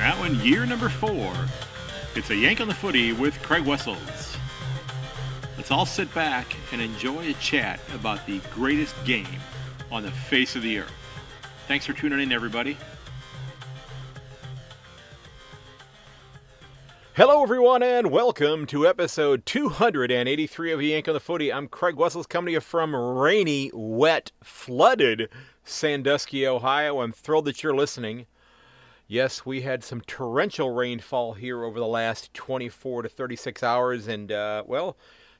That one, year number four. It's a yank on the footy with Craig Wessels. Let's all sit back and enjoy a chat about the greatest game on the face of the earth. Thanks for tuning in, everybody. Hello, everyone, and welcome to episode 283 of Yank on the Footy. I'm Craig Wessels, coming to you from rainy, wet, flooded Sandusky, Ohio. I'm thrilled that you're listening. Yes, we had some torrential rainfall here over the last 24 to 36 hours, and, uh, well,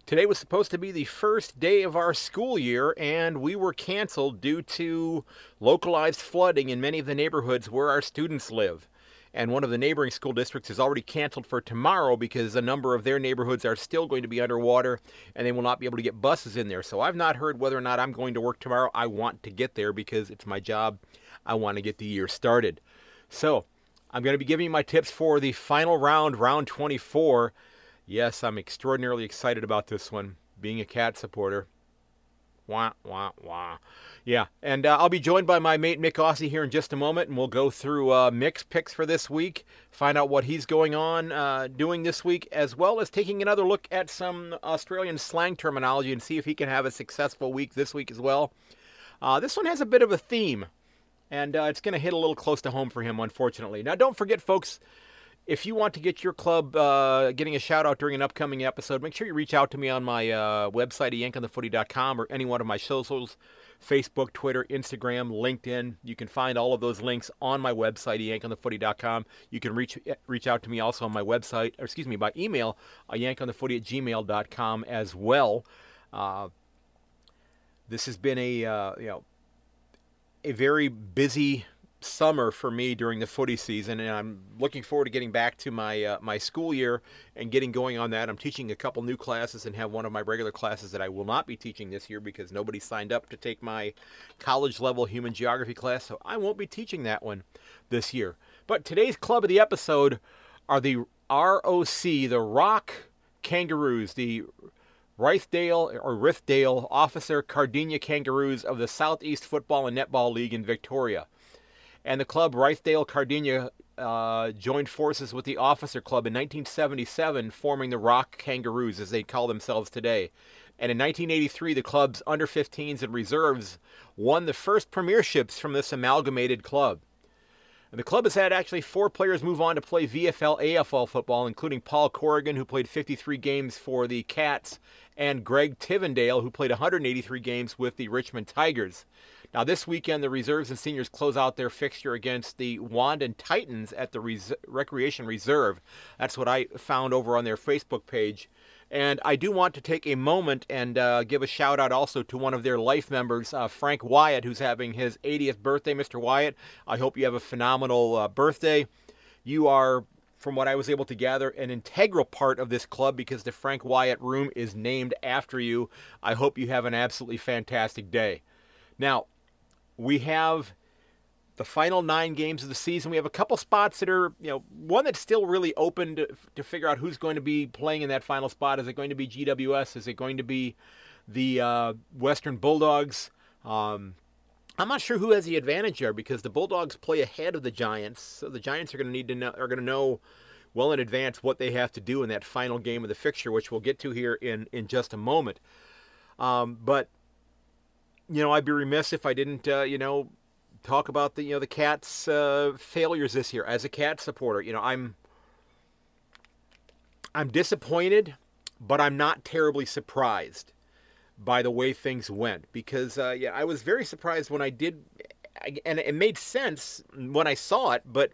today was supposed to be the first day of our school year, and we were canceled due to localized flooding in many of the neighborhoods where our students live and one of the neighboring school districts has already canceled for tomorrow because a number of their neighborhoods are still going to be underwater and they will not be able to get buses in there. So I've not heard whether or not I'm going to work tomorrow. I want to get there because it's my job. I want to get the year started. So I'm going to be giving you my tips for the final round, round 24. Yes, I'm extraordinarily excited about this one, being a cat supporter. Wah, wah, wah. Yeah, and uh, I'll be joined by my mate Myk Aussie here in just a moment, and we'll go through uh, Myk's picks for this week, find out what he's going on uh, doing this week, as well as taking another look at some Australian slang terminology and see if he can have a successful week this week as well. Uh, this one has a bit of a theme, and uh, it's going to hit a little close to home for him, unfortunately. Now, don't forget, folks. If you want to get your club uh, getting a shout out during an upcoming episode, make sure you reach out to me on my website yankonthefooty.com or any one of my socials. Facebook, Twitter, Instagram, LinkedIn. You can find all of those links on my website, yankonthefooty.com. You can reach reach out to me also on my website, or excuse me, by email, uh, yankonthefooty at gmail.com as well. Uh, this has been a uh, you know a very busy summer for me during the footy season, and I'm looking forward to getting back to my uh, my school year and getting going on that. I'm teaching a couple new classes and have one of my regular classes that I will not be teaching this year because nobody signed up to take my college level human geography class, so I won't be teaching that one this year. But today's club of the episode are the ROC, the Rock Kangaroos, the Rythdale or Rythdale Officer Cardinia Kangaroos of the Southeast Football and Netball League in Victoria and the club Rythdale Cardinia uh, joined forces with the Officer Club in 1977, forming the Rock Kangaroos, as they call themselves today. And in 1983, the club's under 15s and reserves won the first premierships from this amalgamated club. And the club has had actually four players move on to play VFL AFL football, including Paul Corrigan, who played 53 games for the Cats, and Greg Tivendale, who played 183 games with the Richmond Tigers. Now, this weekend, the reserves and seniors close out their fixture against the Wandin Titans at the Recreation Reserve. That's what I found over on their Facebook page. And I do want to take a moment and uh, give a shout out also to one of their life members, uh, Frank Wyatt, who's having his 80th birthday. Mr. Wyatt, I hope you have a phenomenal uh, birthday. You are, from what I was able to gather, an integral part of this club because the Frank Wyatt Room is named after you. I hope you have an absolutely fantastic day. Now, we have the final nine games of the season. We have a couple spots that are, you know, one that's still really open to, to figure out who's going to be playing in that final spot. Is it going to be GWS? Is it going to be the uh, Western Bulldogs? Um, I'm not sure who has the advantage there because the Bulldogs play ahead of the Giants, so the Giants are going to need to know are going to know well in advance what they have to do in that final game of the fixture, which we'll get to here in in just a moment. Um, but you know, I'd be remiss if I didn't, uh, you know, talk about the you know the Cats' uh, failures this year. As a Cat supporter, you know, I'm I'm disappointed, but I'm not terribly surprised by the way things went because uh, yeah, I was very surprised when I did, and it made sense when I saw it, but.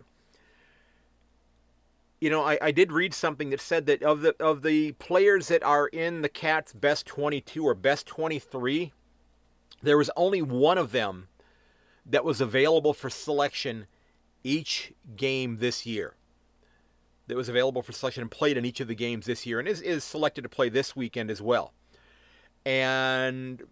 You know, I, I did read something that said that of the of the players that are in the Cats' best 22 or best 23, there was only one of them that was available for selection each game this year. That was available for selection and played in each of the games this year and is, is selected to play this weekend as well. And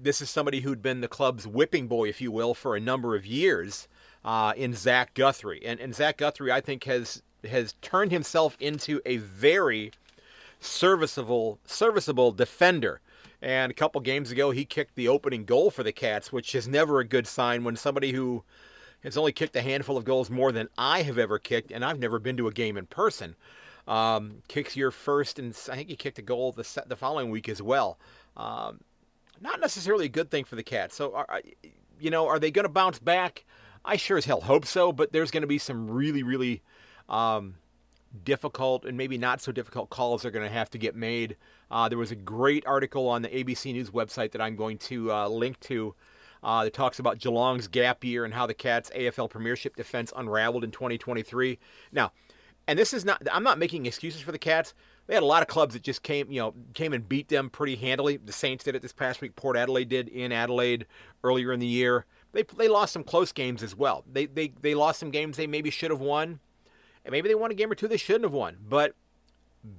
this is somebody who'd been the club's whipping boy, if you will, for a number of years uh, in Zach Guthrie. And, and Zach Guthrie, I think, has has turned himself into a very serviceable serviceable defender. And a couple games ago, he kicked the opening goal for the Cats, which is never a good sign when somebody who has only kicked a handful of goals more than I have ever kicked, and I've never been to a game in person. Um, kicks your first, and I think he kicked a goal the, the following week as well. Um, not necessarily a good thing for the Cats. So, are, you know, are they going to bounce back? I sure as hell hope so, but there's going to be some really, really um, difficult and maybe not so difficult calls are going to have to get made. Uh, there was a great article on the ABC News website that I'm going to uh, link to uh, that talks about Geelong's gap year and how the Cats' AFL Premiership defense unraveled in 2023. Now, and this is not, I'm not making excuses for the Cats. They had a lot of clubs that just came, you know, came and beat them pretty handily. The Saints did it this past week. Port Adelaide did in Adelaide earlier in the year. They, they lost some close games as well. They, they, they lost some games they maybe should have won. And maybe they won a game or two they shouldn't have won. But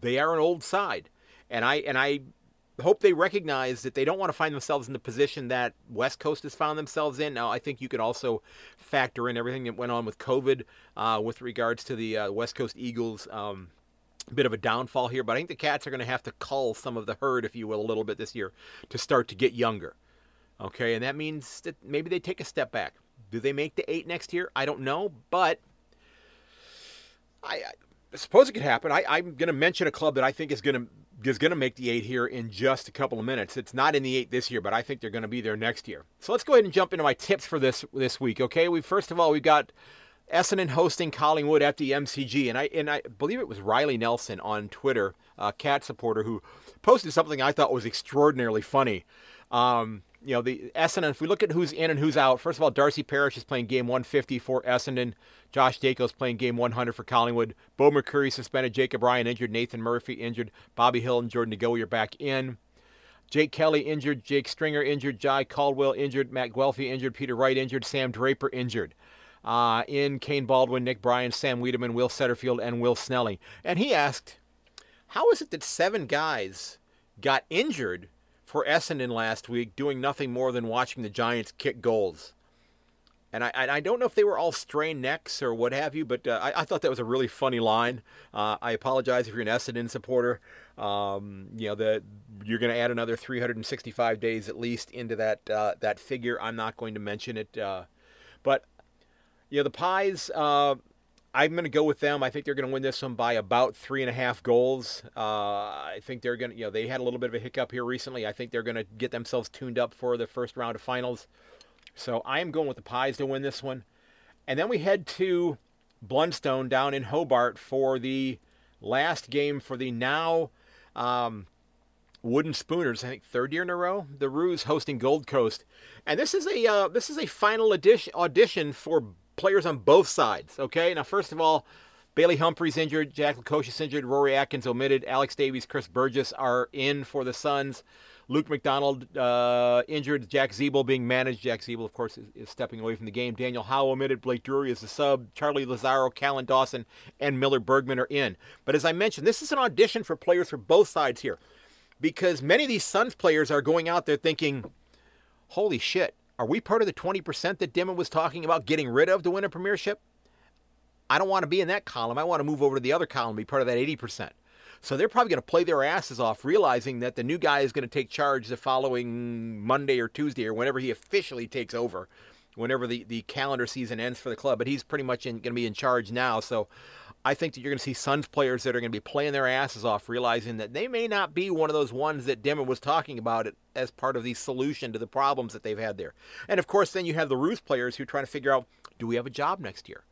they are an old side. And I, and I hope they recognize that they don't want to find themselves in the position that West Coast has found themselves in. Now, I think you could also factor in everything that went on with COVID uh, with regards to the uh, West Coast Eagles. Um, bit of a downfall here, but I think the Cats are going to have to cull some of the herd, if you will, a little bit this year to start to get younger. Okay, and that means that maybe they take a step back. Do they make the eight next year? I don't know, but I, I suppose it could happen. I, I'm going to mention a club that I think is going to is going to make the eight here in just a couple of minutes. It's not in the eight this year, but I think they're going to be there next year. So let's go ahead and jump into my tips for this this week. Okay, we first of all we've got Essendon hosting Collingwood at the MCG, and I and I believe it was Riley Nelson on Twitter, a cat supporter, who posted something I thought was extraordinarily funny. Um, you know, the Essendon, if we look at who's in and who's out, first of all, Darcy Parish is playing game 150 for Essendon. Josh is playing game 100 for Collingwood. Beau McCreery suspended. Jacob Ryan injured. Nathan Murphy injured. Bobby Hill and Jordan De are back in. Jake Kelly injured. Jake Stringer injured. Jye Caldwell injured. Matt Guelfi injured. Peter Wright injured. Sam Draper injured. Uh, in Kaine Baldwin, Nick Bryan, Sam Weideman, Will Setterfield, and Will Snelling. And he asked, how is it that seven guys got injured for Essendon last week, doing nothing more than watching the Giants kick goals. And I, I don't know if they were all strained necks or what have you, but uh, I, I, thought that was a really funny line. Uh, I apologize if you're an Essendon supporter. Um, you know that you're going to add another 365 days at least into that uh, that figure. I'm not going to mention it, uh, but you know the Pies uh, I'm going to go with them. I think they're going to win this one by about three and a half goals. Uh, I think they're going to, you know, they had a little bit of a hiccup here recently. I think they're going to get themselves tuned up for the first round of finals. So I am going with the Pies to win this one. And then we head to Blundstone down in Hobart for the last game for the now um, Wooden Spooners. I think third year in a row. The Roos hosting Gold Coast, and this is a uh, this is a final audition audition for players on both sides. Okay, now first of all, Bailey Humphrey's injured, Jack Lukosius injured, Rory Atkins omitted, Alex Davies, Chris Burgess are in for the Suns. Luke McDonald uh, injured, Jack Ziebell being managed. Jack Ziebell, of course, is, is, stepping away from the game. Daniel Howe omitted, Blake Drury is the sub, Charlie Lazzaro, Kallan Dawson, and Miller Bergman are in. But as I mentioned, this is an audition for players for both sides here because many of these Suns players are going out there thinking, holy shit, are we part of the 20% that Dimma was talking about getting rid of to win a premiership? I don't want to be in that column. I want to move over to the other column, be part of that 80%. So they're probably going to play their asses off, realizing that the new guy is going to take charge the following Monday or Tuesday or whenever he officially takes over, whenever the, the calendar season ends for the club. But he's pretty much going to be in charge now. So I think that you're going to see Suns players that are going to be playing their asses off, realizing that they may not be one of those ones that Dimma was talking about as part of the solution to the problems that they've had there. And of course, then you have the Roos players who are trying to figure out do we have a job next year?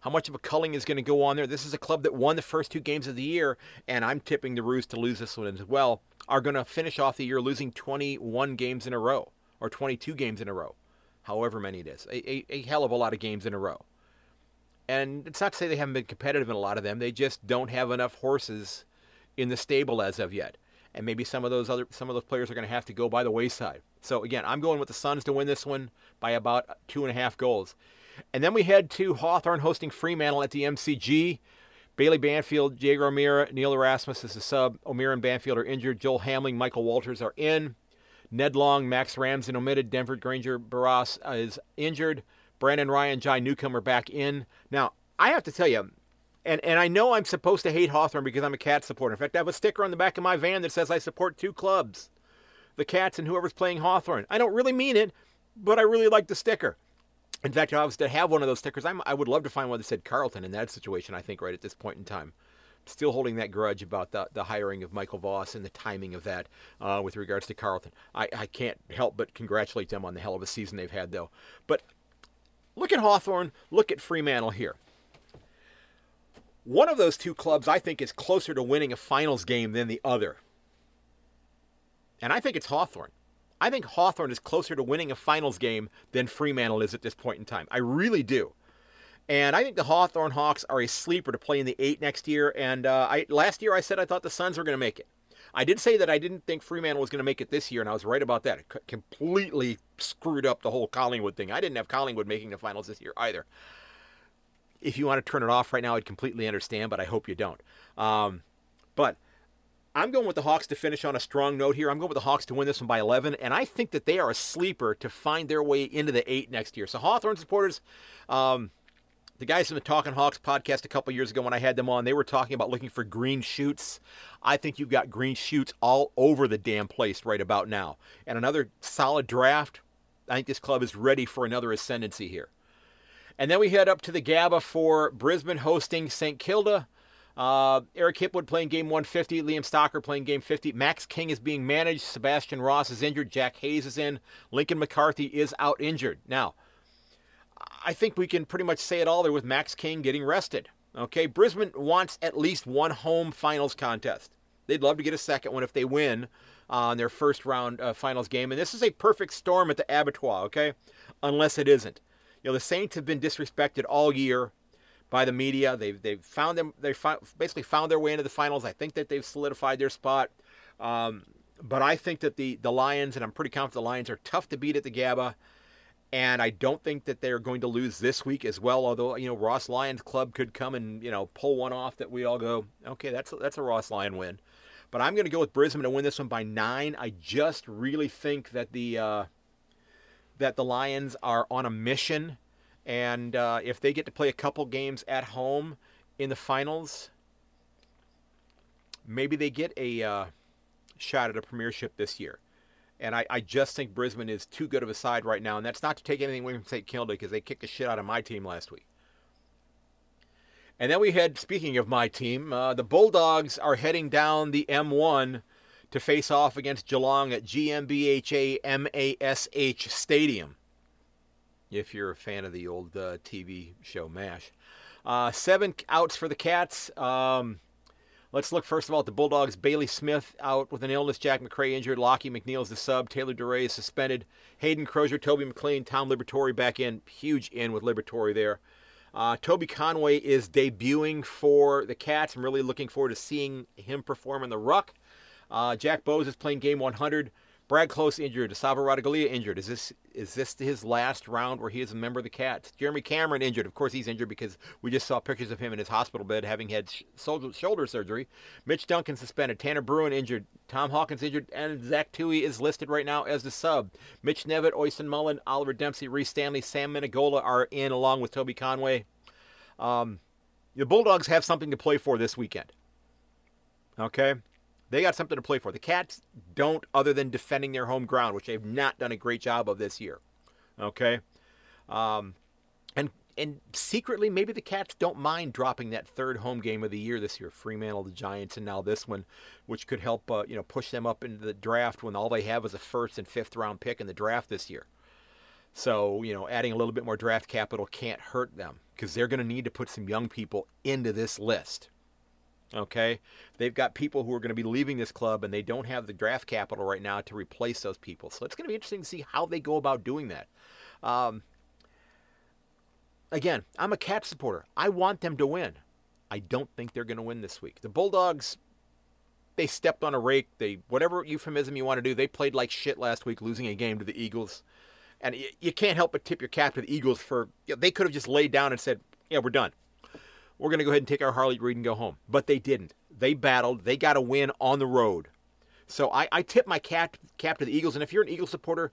How much of a culling is going to go on there? This is a club that won the first two games of the year, and I'm tipping the Roos to lose this one as well. Are going to finish off the year losing 21 games in a row or 22 games in a row, however many it is. A, a, a hell of a lot of games in a row. And it's not to say they haven't been competitive in a lot of them. They just don't have enough horses in the stable as of yet. And maybe some of those other some of those players are going to have to go by the wayside. So again, I'm going with the Suns to win this one by about two and a half goals. And then we head to Hawthorn hosting Fremantle at the MCG. Bailey Banfield, Jaeger O'Meara, Neil Erasmus is the sub. O'Meara and Banfield are injured. Joel Hamling, Michael Walters are in. Ned Long, Max Ramsden omitted. Denver Grainger Barras is injured. Brandon Ryan, Jai Newcombe are back in. Now, I have to tell you, and, and I know I'm supposed to hate Hawthorn because I'm a cat supporter. In fact, I have a sticker on the back of my van that says I support two clubs the Cats and whoever's playing Hawthorn. I don't really mean it, but I really like the sticker. In fact, if I was to have one of those stickers, I'm, I would love to find one that said Carlton in that situation, I think, right at this point in time. Still holding that grudge about the, the hiring of Michael Voss and the timing of that uh, with regards to Carlton. I, I can't help but congratulate them on the hell of a season they've had, though. But look at Hawthorn, look at Fremantle here. One of those two clubs, I think, is closer to winning a finals game than the other. And I think it's Hawthorn. I think Hawthorn is closer to winning a finals game than Fremantle is at this point in time. I really do. And I think the Hawthorn Hawks are a sleeper to play in the eight next year. And uh, I, last year I said I thought the Suns were going to make it. I did say that I didn't think Fremantle was going to make it this year, and I was right about that. It completely screwed up the whole Collingwood thing. I didn't have Collingwood making the finals this year either. If you want to turn it off right now, I'd completely understand, but I hope you don't. Um, but I'm going with the Hawks to finish on a strong note here. I'm going with the Hawks to win this one by 11, and I think that they are a sleeper to find their way into the eight next year. So Hawthorn supporters, um, the guys from the Talking Hawks podcast a couple years ago when I had them on, they were talking about looking for green shoots. I think you've got green shoots all over the damn place right about now. And another solid draft. I think this club is ready for another ascendancy here. And then we head up to the Gabba for Brisbane hosting St. Kilda. Uh, Eric Hipwood playing game 150. Liam Stocker playing game 50. Max King is being managed. Sebastian Ross is injured. Jack Hayes is in. Lincoln McCarthy is out injured. Now, I think we can pretty much say it all there with Max King getting rested. Okay, Brisbane wants at least one home finals contest. They'd love to get a second one if they win on their first round uh, finals game. And this is a perfect storm at the abattoir, okay? Unless it isn't. You know, the Saints have been disrespected all year by the media. They've they've found them. They basically found their way into the finals. I think that they've solidified their spot. Um, but I think that the the Lions, and I'm pretty confident the Lions are tough to beat at the Gabba. And I don't think that they're going to lose this week as well. Although you know Ross Lyon's Club could come and you know pull one off that we all go, okay, that's a, that's a Ross Lyon win. But I'm going to go with Brisbane to win this one by nine. I just really think that the uh, that the Lions are on a mission and uh, if they get to play a couple games at home in the finals, maybe they get a uh, shot at a premiership this year. And I, I, just think Brisbane is too good of a side right now. And that's not to take anything away from St. Kilda because they kicked the shit out of my team last week. And then we had, speaking of my team, uh, the Bulldogs are heading down the M1 to face off against Geelong at GMHBA MASH Stadium if you're a fan of the old uh, TV show MASH. Uh, seven outs for the Cats. Um, let's look first of all at the Bulldogs. Bailey Smith out with an illness. Jack Macrae injured. Lachie McNeil's the sub. Taylor Duryea is suspended. Hayden Crozier, Toby McLean, Tom Liberatore back in. Huge in with Liberatore there. Uh, Toby Conway is debuting for the Cats. I'm really looking forward to seeing him perform in the ruck. Uh, Jack Bowes is playing game 100. Brad Close injured. Sava Ratugolea injured. Is this is this his last round where he is a member of the Cats? Jeremy Cameron injured. Of course, he's injured because we just saw pictures of him in his hospital bed having had shoulder surgery. Mitch Duncan suspended. Tanner Bruhn injured. Tom Hawkins injured. And Zach Tuohy is listed right now as the sub. Mitch Knevitt, Oisin Mullin, Oliver Dempsey, Rhys Stanley, Sam Menegola are in along with Toby Conway. Um, the Bulldogs have something to play for this weekend. Okay? They got something to play for. The Cats don't, other than defending their home ground, which they've not done a great job of this year. Okay, um, and and secretly, maybe the Cats don't mind dropping that third home game of the year this year. Fremantle, the Giants, and now this one, which could help uh, you know push them up into the draft when all they have is a first and fifth round pick in the draft this year. So you know, adding a little bit more draft capital can't hurt them because they're going to need to put some young people into this list. Okay, they've got people who are going to be leaving this club, and they don't have the draft capital right now to replace those people. So it's going to be interesting to see how they go about doing that. Um, again, I'm a cat supporter. I want them to win. I don't think they're going to win this week. The Bulldogs, they stepped on a rake. They whatever euphemism you want to do, they played like shit last week, losing a game to the Eagles. And you, you can't help but tip your cap to the Eagles for you know, they could have just laid down and said, "Yeah, we're done." We're going to go ahead and take our Harley Reid and go home. But they didn't. They battled. They got a win on the road. So I, I tip my cap, cap to the Eagles. And if you're an Eagles supporter,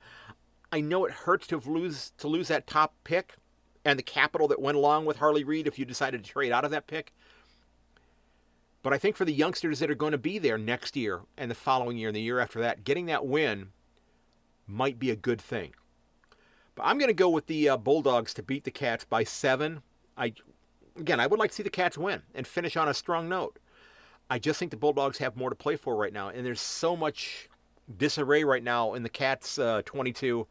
I know it hurts to lose to lose that top pick and the capital that went along with Harley Reid if you decided to trade out of that pick. But I think for the youngsters that are going to be there next year and the following year and the year after that, getting that win might be a good thing. But I'm going to go with the uh, Bulldogs to beat the Cats by seven. I again, I would like to see the Cats win and finish on a strong note. I just think the Bulldogs have more to play for right now, and there's so much disarray right now in the Cats uh, 22.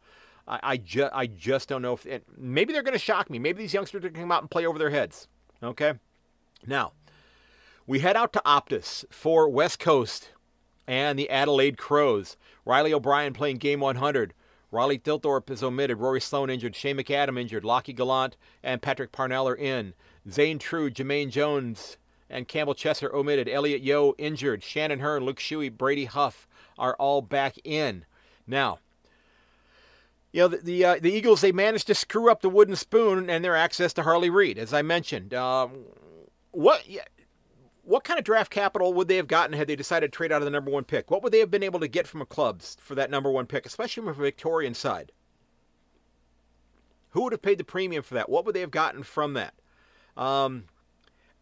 I, I, ju- I just don't know if maybe they're going to shock me. Maybe these youngsters are going to come out and play over their heads. Okay, now we head out to Optus for West Coast and the Adelaide Crows. Riley O'Brien playing game 100. Riley Thilthorpe is omitted. Rory Sloane injured. Shane McAdam injured. Lachie Gallant and Patrick Parnell are in. Zane Trew, Jermaine Jones, and Campbell Chesser omitted. Elliot Yeo injured. Shannon Hurn, Luke Shuey, Brady Hough are all back in. Now, you know the the, uh, the, Eagles they managed to screw up the wooden spoon and their access to Harley Reid, as I mentioned. Um, what what kind of draft capital would they have gotten had they decided to trade out of the number one pick? What would they have been able to get from a clubs for that number one pick, especially from a Victorian side? Who would have paid the premium for that? What would they have gotten from that? Um,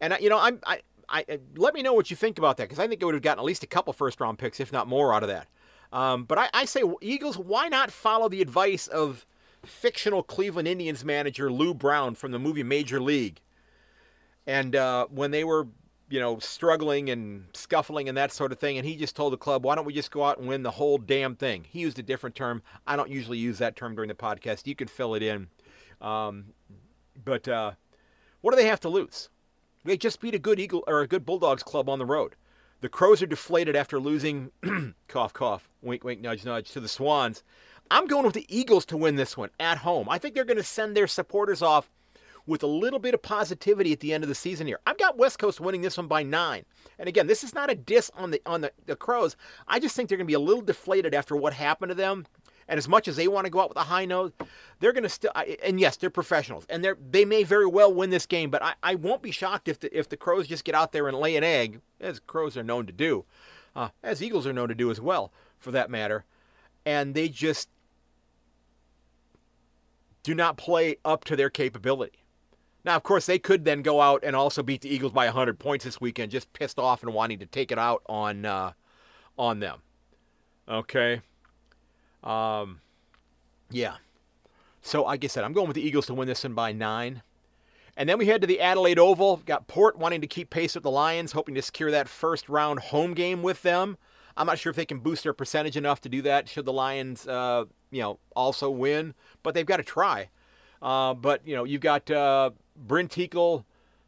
and you know, I'm I, I let me know what you think about that because I think it would have gotten at least a couple first round picks, if not more, out of that. Um, but I, I say, Eagles, why not follow the advice of fictional Cleveland Indians manager Lou Brown from the movie Major League? And uh, when they were, you know, struggling and scuffling and that sort of thing, and he just told the club, why don't we just go out and win the whole damn thing? He used a different term. I don't usually use that term during the podcast. You can fill it in. Um, but uh, what do they have to lose? They just beat a good Eagle or a good Bulldogs club on the road. The Crows are deflated after losing, cough, cough, wink, wink, nudge, nudge, to the Swans. I'm going with the Eagles to win this one at home. I think they're going to send their supporters off with a little bit of positivity at the end of the season here. I've got West Coast winning this one by nine. And again, this is not a diss on the on the, the Crows. I just think they're going to be a little deflated after what happened to them and as much as they want to go out with a high note, they're going to still. And yes, they're professionals, and they they may very well win this game. But I, I won't be shocked if the if the Crows just get out there and lay an egg, as Crows are known to do, uh, as Eagles are known to do as well, for that matter, and they just do not play up to their capability. Now, of course, they could then go out and also beat the Eagles by 100 points this weekend, just pissed off and wanting to take it out on uh, on them. Okay. Um, yeah. So, like I said, I'm going with the Eagles to win this one by nine. And then we head to the Adelaide Oval. Got Port wanting to keep pace with the Lions, hoping to secure that first round home game with them. I'm not sure if they can boost their percentage enough to do that. Should the Lions, uh, you know, also win, but they've got to try. Uh, but you know, you've got uh, Brynn Teakle,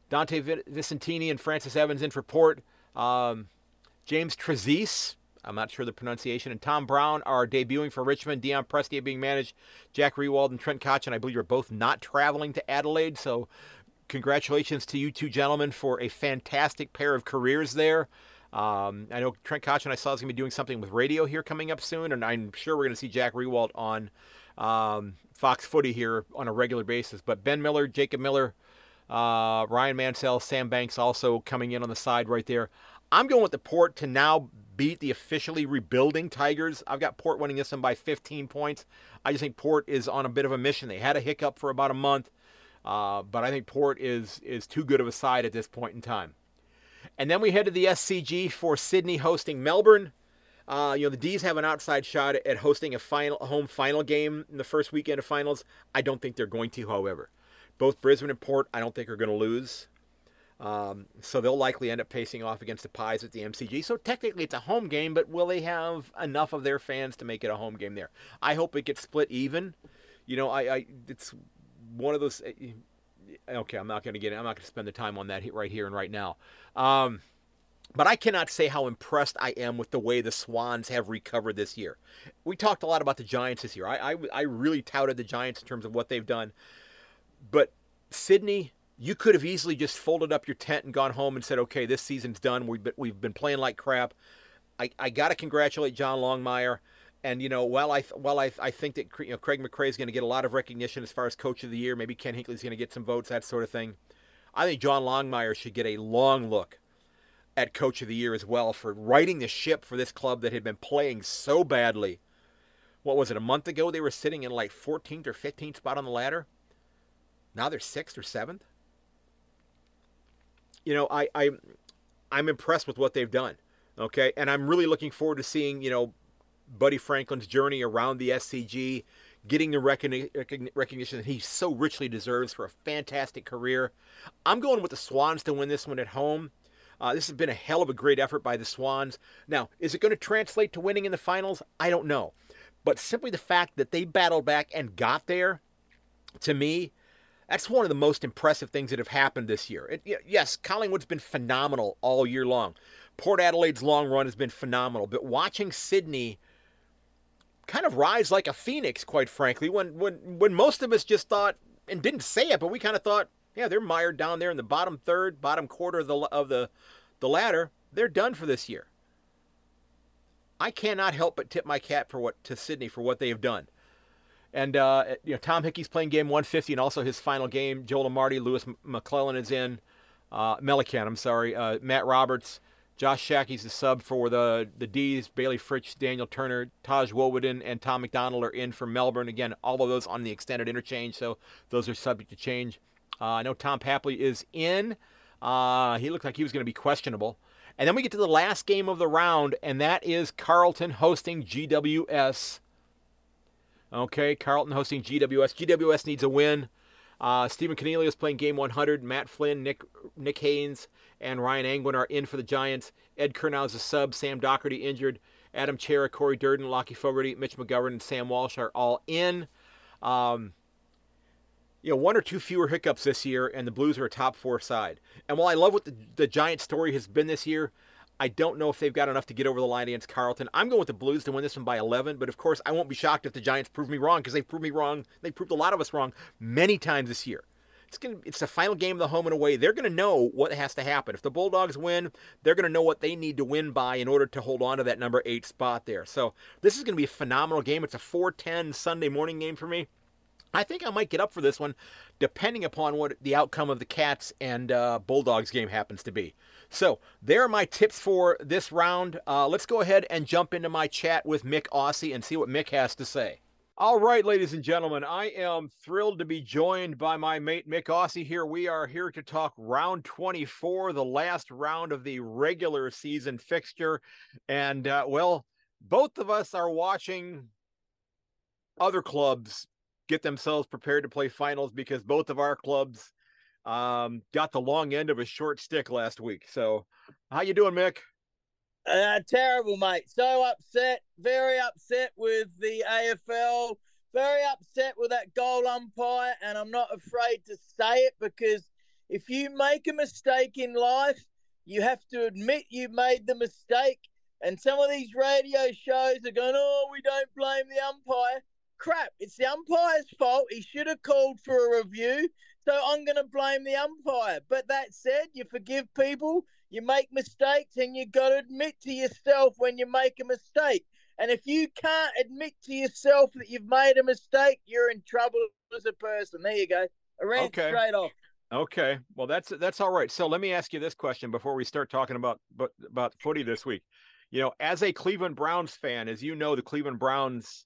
Dante Visentini, and Francis Evans in for Port. Um, James Trezise I'm not sure the pronunciation. And Tom Brown are debuting for Richmond. Dion Prestia being managed. Jack Riewoldt and Trent Cotchin, I believe, are both not traveling to Adelaide. So congratulations to you two gentlemen for a fantastic pair of careers there. Um, I know Trent Cotchin, I saw is going to be doing something with radio here coming up soon, and I'm sure we're going to see Jack Riewoldt on um, Fox Footy here on a regular basis. But Ben Miller, Jacob Miller, uh, Rhyan Mansell, Sam Banks also coming in on the side right there. I'm going with the port to now beat the officially rebuilding Tigers. I've got Port winning this one by 15 points. I just think Port is on a bit of a mission. They had a hiccup for about a month, uh, but I think Port is is too good of a side at this point in time. And then we head to the SCG for Sydney hosting Melbourne. Uh, you know the D's have an outside shot at hosting a final a home final game in the first weekend of finals. I don't think they're going to, however. Both Brisbane and Port, I don't think are going to lose. Um, so they'll likely end up pacing off against the Pies at the MCG. So technically it's a home game, but will they have enough of their fans to make it a home game there? I hope it gets split even. You know, I, I it's one of those. Eh, okay, I'm not going to get. It, I'm not going to spend the time on that right here and right now. Um, but I cannot say how impressed I am with the way the Swans have recovered this year. We talked a lot about the Giants this year. I, I, I really touted the Giants in terms of what they've done. But Sydney you could have easily just folded up your tent and gone home and said, okay, this season's done. We've been, we've been playing like crap. I, I got to congratulate John Longmire. And, you know, while I, while I, I think that you know, Craig McRae is going to get a lot of recognition as far as coach of the year, maybe Ken Hinkley's going to get some votes, that sort of thing. I think John Longmire should get a long look at coach of the year as well for righting the ship for this club that had been playing so badly. What was it, a month ago? They were sitting in like 14th or 15th spot on the ladder. Now they're sixth or seventh you know, I, I I'm impressed with what they've done. Okay, and I'm really looking forward to seeing you know Buddy Franklin's journey around the SCG, getting the recogni- recognition that he so richly deserves for a fantastic career. I'm going with the Swans to win this one at home. Uh, this has been a hell of a great effort by the Swans. Now, is it going to translate to winning in the finals? I don't know. But simply the fact that they battled back and got there, to me, that's one of the most impressive things that have happened this year. It, yes, Collingwood's been phenomenal all year long. Port Adelaide's long run has been phenomenal, but watching Sydney kind of rise like a phoenix, quite frankly, when when when most of us just thought and didn't say it, but we kind of thought, yeah, they're mired down there in the bottom third, bottom quarter of the of the the ladder. They're done for this year. I cannot help but tip my cap for what to Sydney for what they have done. And uh, you know, Tom Hickey's playing game 150, and also his final game. Joel Amartey, Lewis McClellan is in. Uh, Melican, I'm sorry. Uh, Matt Roberts, Josh Schache's the sub for the the D's. Bailey Fritsch, Daniel Turner, Taj Woewodin, and Tom McDonald are in for Melbourne. Again, all of those on the extended interchange, so those are subject to change. Uh, I know Tom Papley is in. Uh, he looked like he was going to be questionable. And then we get to the last game of the round, and that is Carlton hosting GWS. Okay, Carlton hosting GWS. GWS needs a win. Uh, Stephen is playing game 100. Matt Flynn, Nick Nick Haynes, and Ryan Angwin are in for the Giants. Ed Curnow is a sub. Sam Docherty injured. Adam Cerra, Corey Durdin, Lachie Fogarty, Mitch McGovern, and Sam Walsh are all in. Um, you know, one or two fewer hiccups this year, and the Blues are a top four side. And while I love what the, the Giants story has been this year, I don't know if they've got enough to get over the line against Carlton. I'm going with the Blues to win this one by 11, but of course, I won't be shocked if the Giants prove me wrong because they've proved me wrong. They proved a lot of us wrong many times this year. It's going to, it's the final game of the home and away. They're going to know what has to happen. If the Bulldogs win, they're going to know what they need to win by in order to hold on to that number eight spot there. So this is going to be a phenomenal game. It's a 4:10 Sunday morning game for me. I think I might get up for this one, depending upon what the outcome of the Cats and uh, Bulldogs game happens to be. So, there are my tips for this round. Uh, let's go ahead and jump into my chat with Myk Aussie and see what Myk has to say. All right, ladies and gentlemen, I am thrilled to be joined by my mate Myk Aussie here. We are here to talk round 24, the last round of the regular season fixture. And, uh, well, both of us are watching other clubs get themselves prepared to play finals because both of our clubs um, got the long end of a short stick last week. So, how you doing, Myk? Uh, terrible, mate. So upset, very upset with the AFL, very upset with that goal umpire, and I'm not afraid to say it because if you make a mistake in life, you have to admit you made the mistake. And some of these radio shows are going, "Oh, we don't blame the umpire." crap. It's the umpire's fault. He should have called for a review. So I'm going to blame the umpire. But that said, you forgive people, you make mistakes, and you got to admit to yourself when you make a mistake. And if you can't admit to yourself that you've made a mistake, you're in trouble as a person. There you go. I ran okay. straight off. Okay, well that's that's all right. So let me ask you this question before we start talking about but about footy this week. You know, as a Cleveland Browns fan, as you know, the Cleveland Browns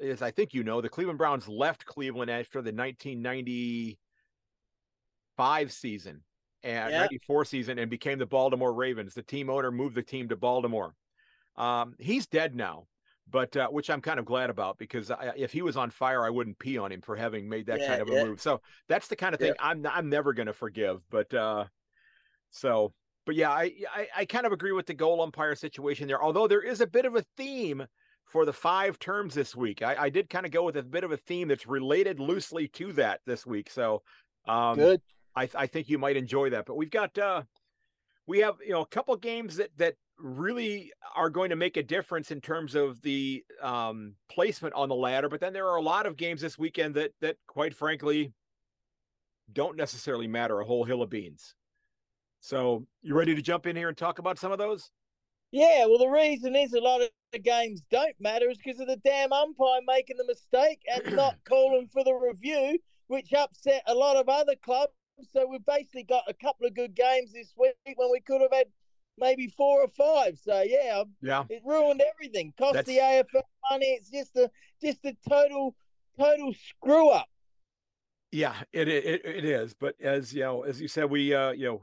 as I think you know, the Cleveland Browns left Cleveland after the 1995 season and yep. 94 season and became the Baltimore Ravens. The team owner moved the team to Baltimore. Um, he's dead now, but uh, which I'm kind of glad about because I, if he was on fire, I wouldn't pee on him for having made that yeah, kind of a move. So that's the kind of thing yeah. I'm I'm never going to forgive. But uh, so, but yeah, I, I I kind of agree with the goal umpire situation there. Although there is a bit of a theme for the five terms this week. I, I did kind of go with a bit of a theme that's related loosely to that this week. So um, good. I, I think you might enjoy that. But we've got uh, we have you know a couple games that that really are going to make a difference in terms of the um, placement on the ladder. But then there are a lot of games this weekend that that quite frankly don't necessarily matter a whole hill of beans. So you ready to jump in here and talk about some of those? Yeah, well, the reason is a lot of the games don't matter is because of the damn umpire making the mistake and not calling for the review, which upset a lot of other clubs. So we've basically got a couple of good games this week when we could have had maybe four or five. So yeah, yeah, it ruined everything. Cost That's... the AFL money. It's just a just a total total screw up. Yeah, it, it it is. But as you know, as you said, we uh you know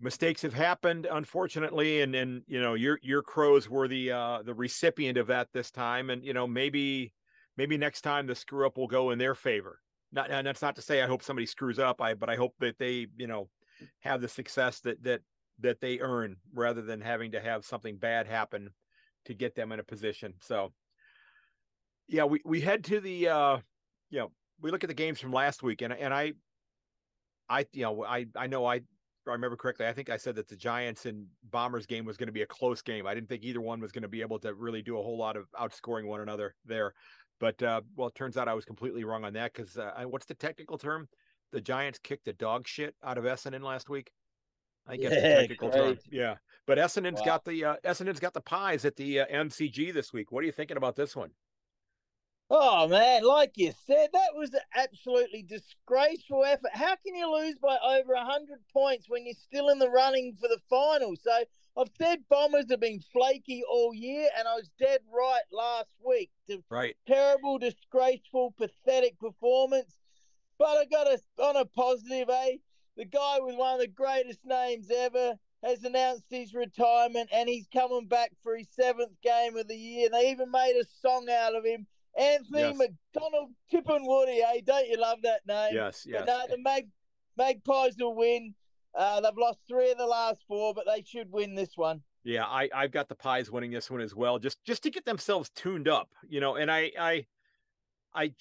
mistakes have happened unfortunately and and you know your your crows were the uh the recipient of that this time and you know maybe maybe next time the screw up will go in their favor. Not and that's not to say I hope somebody screws up. I but I hope that they you know have the success that that that they earn rather than having to have something bad happen to get them in a position. So yeah, we we head to the uh you know we look at the games from last week and and I I you know I I know I I remember correctly, I think I said that the Giants and Bombers game was going to be a close game. I didn't think either one was going to be able to really do a whole lot of outscoring one another there. But uh, well, it turns out I was completely wrong on that because uh, what's the technical term? The Giants kicked the dog shit out of Essendon last week. I guess yeah, the technical great. term. Yeah, but Essendon's wow. got the uh, Essendon's got the pies at the uh, MCG this week. What are you thinking about this one? Oh man, like you said, that was an absolutely disgraceful effort. How can you lose by over hundred points when you're still in the running for the final? So I've said Bombers have been flaky all year, and I was dead right last week. Right. Terrible, disgraceful, pathetic performance. But I got a on a positive, eh? The guy with one of the greatest names ever has announced his retirement, and he's coming back for his seventh game of the year. They even made a song out of him Anthony yes. McDonald Tipungwuti, eh? Don't you love that name? Yes, yes. But no, the Mag- Magpies will win. Uh, they've lost three of the last four, but they should win this one. Yeah, I, I've got the Pies winning this one as well, just just to get themselves tuned up, you know. And I I I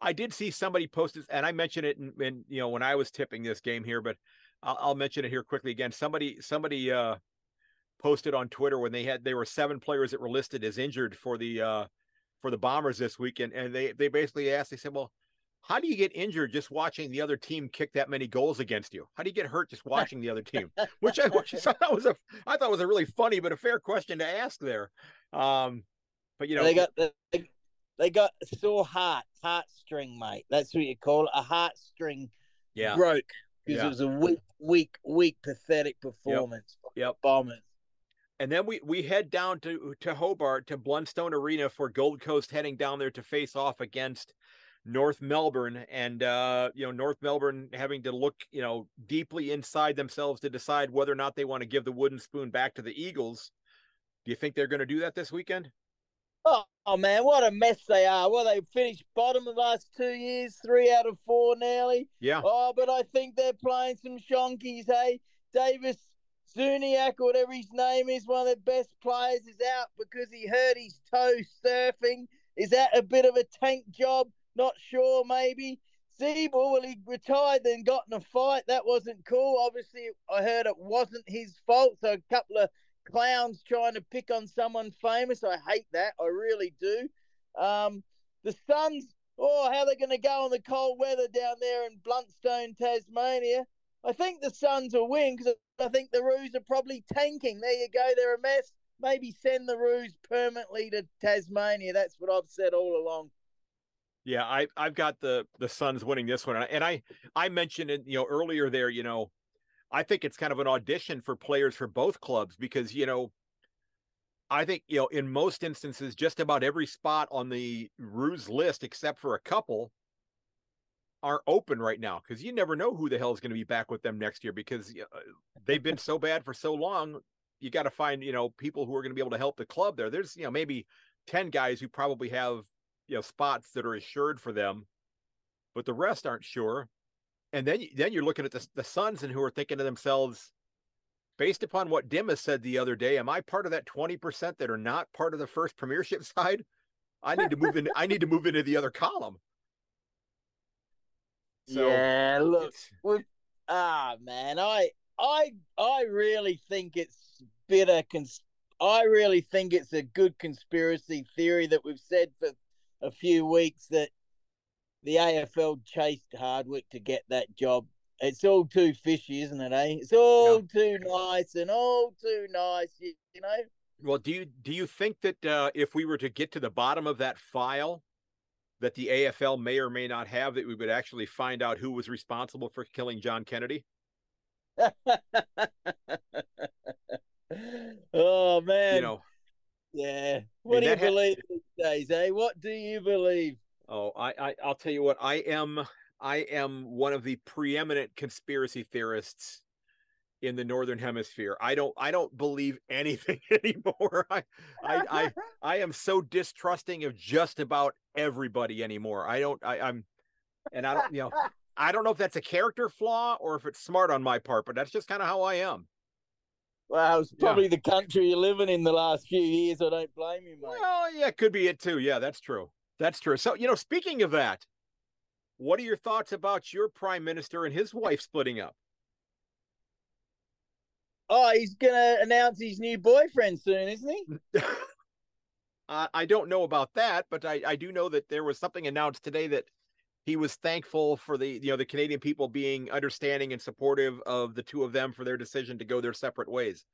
I did see somebody post this, and I mentioned it in, in you know when I was tipping this game here, but I'll, I'll mention it here quickly again. Somebody somebody uh posted on Twitter when they had they were seven players that were listed as injured for the uh for the Bombers this weekend, and they they basically asked, they said, "Well, how do you get injured just watching the other team kick that many goals against you? How do you get hurt just watching the other team?" Which I which I thought was a I thought was a really funny but a fair question to ask there. Um, but you know, they got they, they got sore heart heartstring, mate. That's what you call it, a heartstring yeah. broke because yeah. it was a weak, weak, weak, pathetic performance. Yep. yep. Bombers and then we we head down to to Hobart to Blundstone Arena for Gold Coast heading down there to face off against North Melbourne and uh you know North Melbourne having to look you know deeply inside themselves to decide whether or not they want to give the wooden spoon back to the Eagles. Do you think they're going to do that this weekend? Oh, oh, man, what a mess they are. Well, they finished bottom of the last two years, three out of four nearly. Yeah. Oh, but I think they're playing some shonkies, hey? Davis Zuniak, or whatever his name is, one of the best players, is out because he hurt his toe surfing. Is that a bit of a tank job? Not sure, maybe. Ziebell, well, he retired, then got in a fight. That wasn't cool. Obviously, I heard it wasn't his fault. So a couple of clowns trying to pick on someone famous. I hate that. I really do. Um, the Suns, oh, how they're going to go in the cold weather down there in Blundstone, Tasmania. I think the Suns will win because I think the Roos are probably tanking. There you go. They're a mess. Maybe send the Roos permanently to Tasmania. That's what I've said all along. Yeah, I I've got the the Suns winning this one, and I I mentioned it you know earlier there. You know, I think it's kind of an audition for players for both clubs because you know I think, you know, in most instances, just about every spot on the Roos list, except for a couple, aren't open right now because you never know who the hell is going to be back with them next year because uh, they've been so bad for so long. You got to find, you know, people who are going to be able to help the club there. There's, you know, maybe 10 guys who probably have, you know, spots that are assured for them, but the rest aren't sure. And then, then you're looking at the, the Suns and who are thinking to themselves, based upon what Dimma's said the other day, am I part of that 20% that are not part of the first premiership side? I need to move in. I need to move into the other column. So yeah, look, ah man, I I I really think it's bitter. Cons- I really think it's a good conspiracy theory that we've said for a few weeks that the AFL chased Hardwick to get that job. It's all too fishy, isn't it? Eh? It's all yeah. too nice and all too nice, you, you know. Well, do you do you think that uh, if we were to get to the bottom of that file, that the AFL may or may not have that we would actually find out who was responsible for killing John Kennedy? oh man. You know. Yeah. What do you believe these days, eh? What do you believe? Oh, I, I I'll tell you what, I am I am one of the preeminent conspiracy theorists in the northern hemisphere. I don't I don't believe anything anymore. I I I, I am so distrusting of just about everybody anymore. I don't I, I'm and I don't you know I don't know if that's a character flaw or if it's smart on my part, but that's just kind of how I am. Well, it's probably yeah. the country you're living in the last few years. I don't blame you, mate. Well, yeah, could be it too. Yeah, that's true. That's true. So, you know, speaking of that, what are your thoughts about your prime minister and his wife splitting up? Oh, he's gonna announce his new boyfriend soon, isn't he? uh, I don't know about that, but I, I do know that there was something announced today that he was thankful for the you know the Canadian people being understanding and supportive of the two of them for their decision to go their separate ways.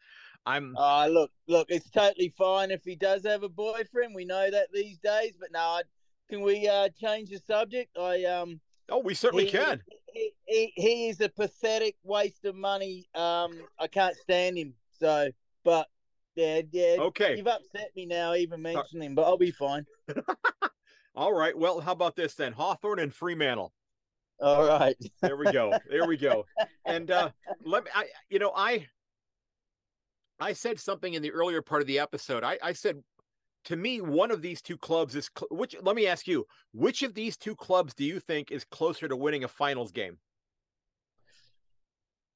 I'm. Oh, look, look, it's totally fine if he does have a boyfriend. We know that these days, but no, can we uh, change the subject? I um. Oh, we certainly he, can. He, he, he is a pathetic waste of money. Um, I can't stand him. So, but yeah, yeah. Okay. You've upset me now, even mentioning him, but I'll be fine. All right. Well, how about this then? Hawthorn and Fremantle. All right. there we go. There we go. And uh let me I you know, I I said something in the earlier part of the episode. I, I said to me, one of these two clubs is cl- which. Let me ask you, which of these two clubs do you think is closer to winning a finals game?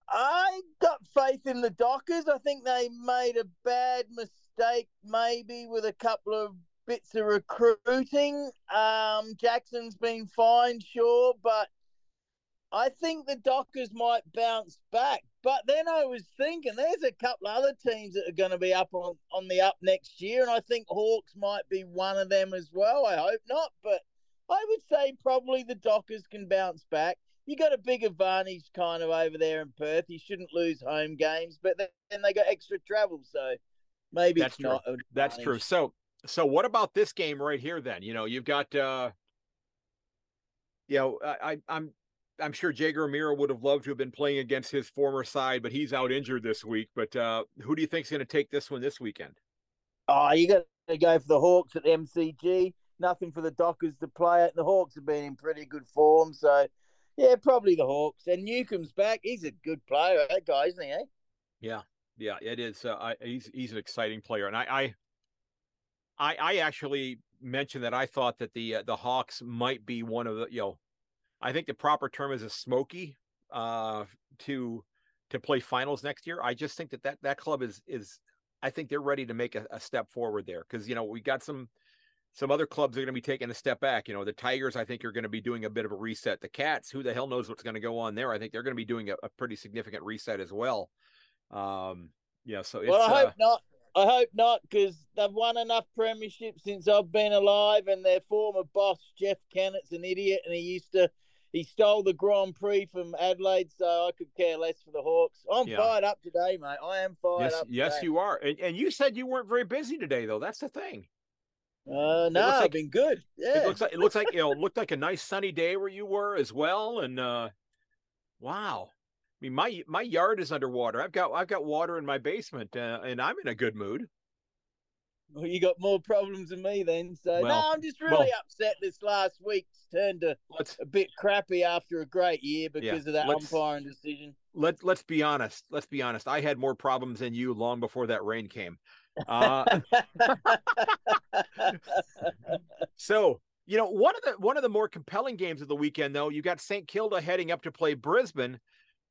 I got faith in the Dockers. I think they made a bad mistake, maybe with a couple of bits of recruiting. Um, Jackson's been fine, sure, but I think the Dockers might bounce back. But then I was thinking there's a couple other teams that are going to be up on, on the up next year, and I think Hawks might be one of them as well. I hope not, but I would say probably the Dockers can bounce back. You got a big advantage kind of over there in Perth. You shouldn't lose home games, but then they got extra travel, so maybe That's it's true. not. That's true. So, so what about this game right here? Then you know you've got, uh you know, I, I'm I'm sure Jaeger O'Meara would have loved to have been playing against his former side, but he's out injured this week. But uh, who do you think is going to take this one this weekend? Oh, you got to go for the Hawks at MCG. Nothing for the Dockers to play at. The Hawks have been in pretty good form, so yeah, probably the Hawks. And Newcombe's back. He's a good player, that guy, isn't he? Eh? Yeah, yeah, it is. Uh, I, he's he's an exciting player, and I, I I I actually mentioned that I thought that the uh, the Hawks might be one of the you know I think the proper term is a smoky uh, to to play finals next year. I just think that that, that club is is I think they're ready to make a, a step forward there because you know we got some some other clubs are going to be taking a step back. You know the Tigers I think are going to be doing a bit of a reset. The Cats, who the hell knows what's going to go on there? I think they're going to be doing a, a pretty significant reset as well. Um, yeah, so well, I hope uh, not. I hope not, because they've won enough premierships since I've been alive, and their former boss Jeff Kennett's an idiot, and he used to he stole the Grand Prix from Adelaide, so I could care less for the Hawks. I'm yeah. fired up today, mate. I am fired yes, up. Yes, you are. And, and you said you weren't very busy today, though. That's the thing. Uh, no, like, I've been good. Yeah. It looks like it looks like you know, looked like a nice sunny day where you were as well. And uh, wow, I mean, my my yard is underwater. I've got I've got water in my basement, uh, and I'm in a good mood. Well, you got more problems than me then. So well, no, I'm just really well, upset. This last week's turned a, a bit crappy after a great year because yeah, of that umpiring decision. Let Let's be honest. Let's be honest. I had more problems than you long before that rain came. Uh, so you know one of the one of the more compelling games of the weekend, though, you got St. Kilda heading up to play Brisbane,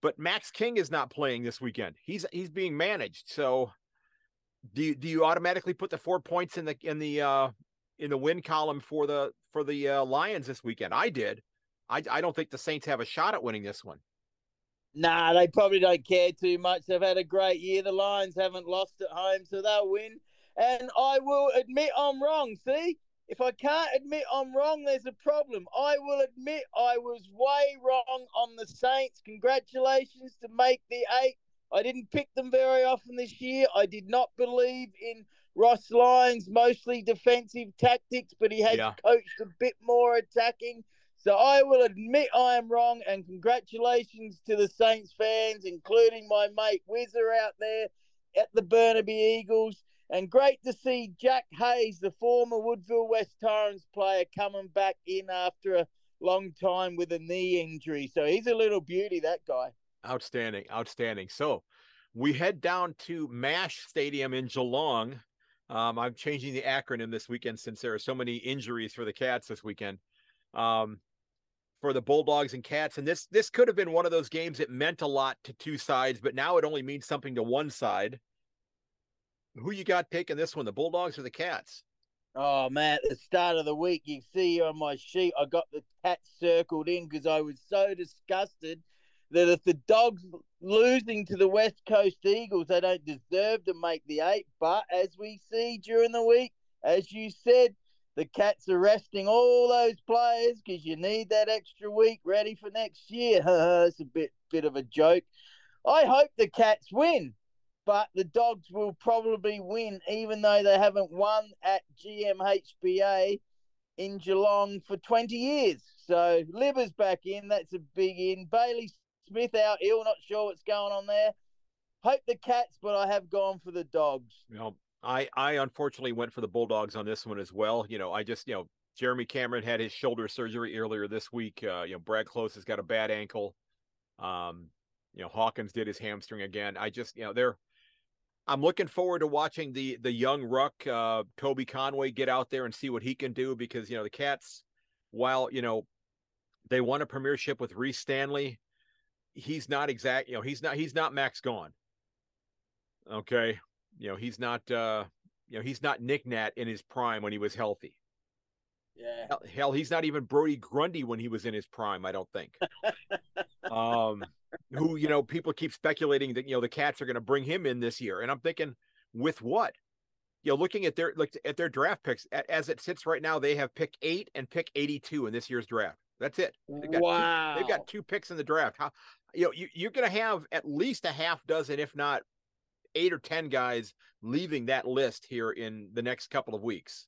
but Max King is not playing this weekend. He's he's being managed. So do you do you automatically put the four points in the in the uh in the win column for the for the uh, Lions this weekend? I did. I I don't think the Saints have a shot at winning this one. Nah, they probably don't care too much. They've had a great year. The Lions haven't lost at home, so they'll win. And I will admit I'm wrong. See, if I can't admit I'm wrong, there's a problem. I will admit I was way wrong on the Saints. Congratulations to make the eight. I didn't pick them very often this year. I did not believe in Ross Lyon's mostly defensive tactics, but he has yeah. coached a bit more attacking. So I will admit I am wrong, and congratulations to the Saints fans, including my mate Whizzer out there at the Burnaby Eagles. And great to see Jack Hayes, the former Woodville West Torrens player, coming back in after a long time with a knee injury. So he's a little beauty, that guy. Outstanding, outstanding. So, we head down to MASH Stadium in Geelong. Um, I'm changing the acronym this weekend since there are so many injuries for the Cats this weekend. Um, for the Bulldogs and Cats, and this this could have been one of those games that meant a lot to two sides, but now it only means something to one side. Who you got taking this one, the Bulldogs or the Cats? Oh man, at the start of the week, you see on my sheet, I got the Cats circled in because I was so disgusted that if the dogs losing to the West Coast Eagles, they don't deserve to make the eight. But as we see during the week, as you said, the Cats are resting all those players because you need that extra week ready for next year. it's a bit bit of a joke. I hope the Cats win, but the Dogs will probably win, even though they haven't won at GMHBA in Geelong for 20 years. So Libba's back in. That's a big in. Bailey Smith out ill, not sure what's going on there. Hope the Cats, but I have gone for the Dogs. You know, I I unfortunately went for the Bulldogs on this one as well. You know, I just you know Jeremy Cameron had his shoulder surgery earlier this week. Uh, you know, Brad Close has got a bad ankle. Um, you know, Hawkins did his hamstring again. I just you know they're. I'm looking forward to watching the the young ruck uh, Toby Conway get out there and see what he can do because you know the Cats, while you know they won a premiership with Rhys Stanley, he's not exact. You know, he's not he's not Max Gawn. Okay, you know he's not uh you know he's not Nic Nat in his prime when he was healthy. Yeah. Hell, hell, he's not even Brodie Grundy when he was in his prime. I don't think. um, who you know people keep speculating that you know the Cats are going to bring him in this year, and I'm thinking with what? You know, looking at their look at their draft picks as it sits right now, they have pick eight and pick 82 in this year's draft. That's it. They've got wow. Two, they've got two picks in the draft. How you know you, you're going to have at least a half dozen, if not eight or ten guys leaving that list here in the next couple of weeks.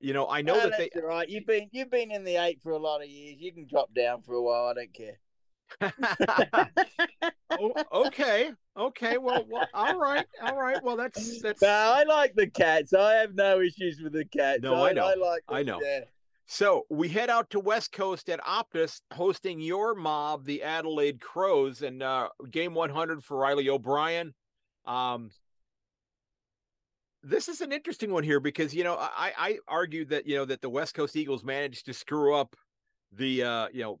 You know, I know oh, that they right. You've been you've been in the eight for a lot of years. You can drop down for a while. I don't care. oh, okay, okay. Well, well, all right, all right. Well, that's that's. No, I like the cats. I have no issues with the cats. No, I, I know. I like. Them, I know. Yeah. So we head out to West Coast at Optus, hosting your mob, the Adelaide Crows, and uh, game 100 for Riley O'Brien. Um, this is an interesting one here because you know I I argued that you know that the West Coast Eagles managed to screw up the uh you know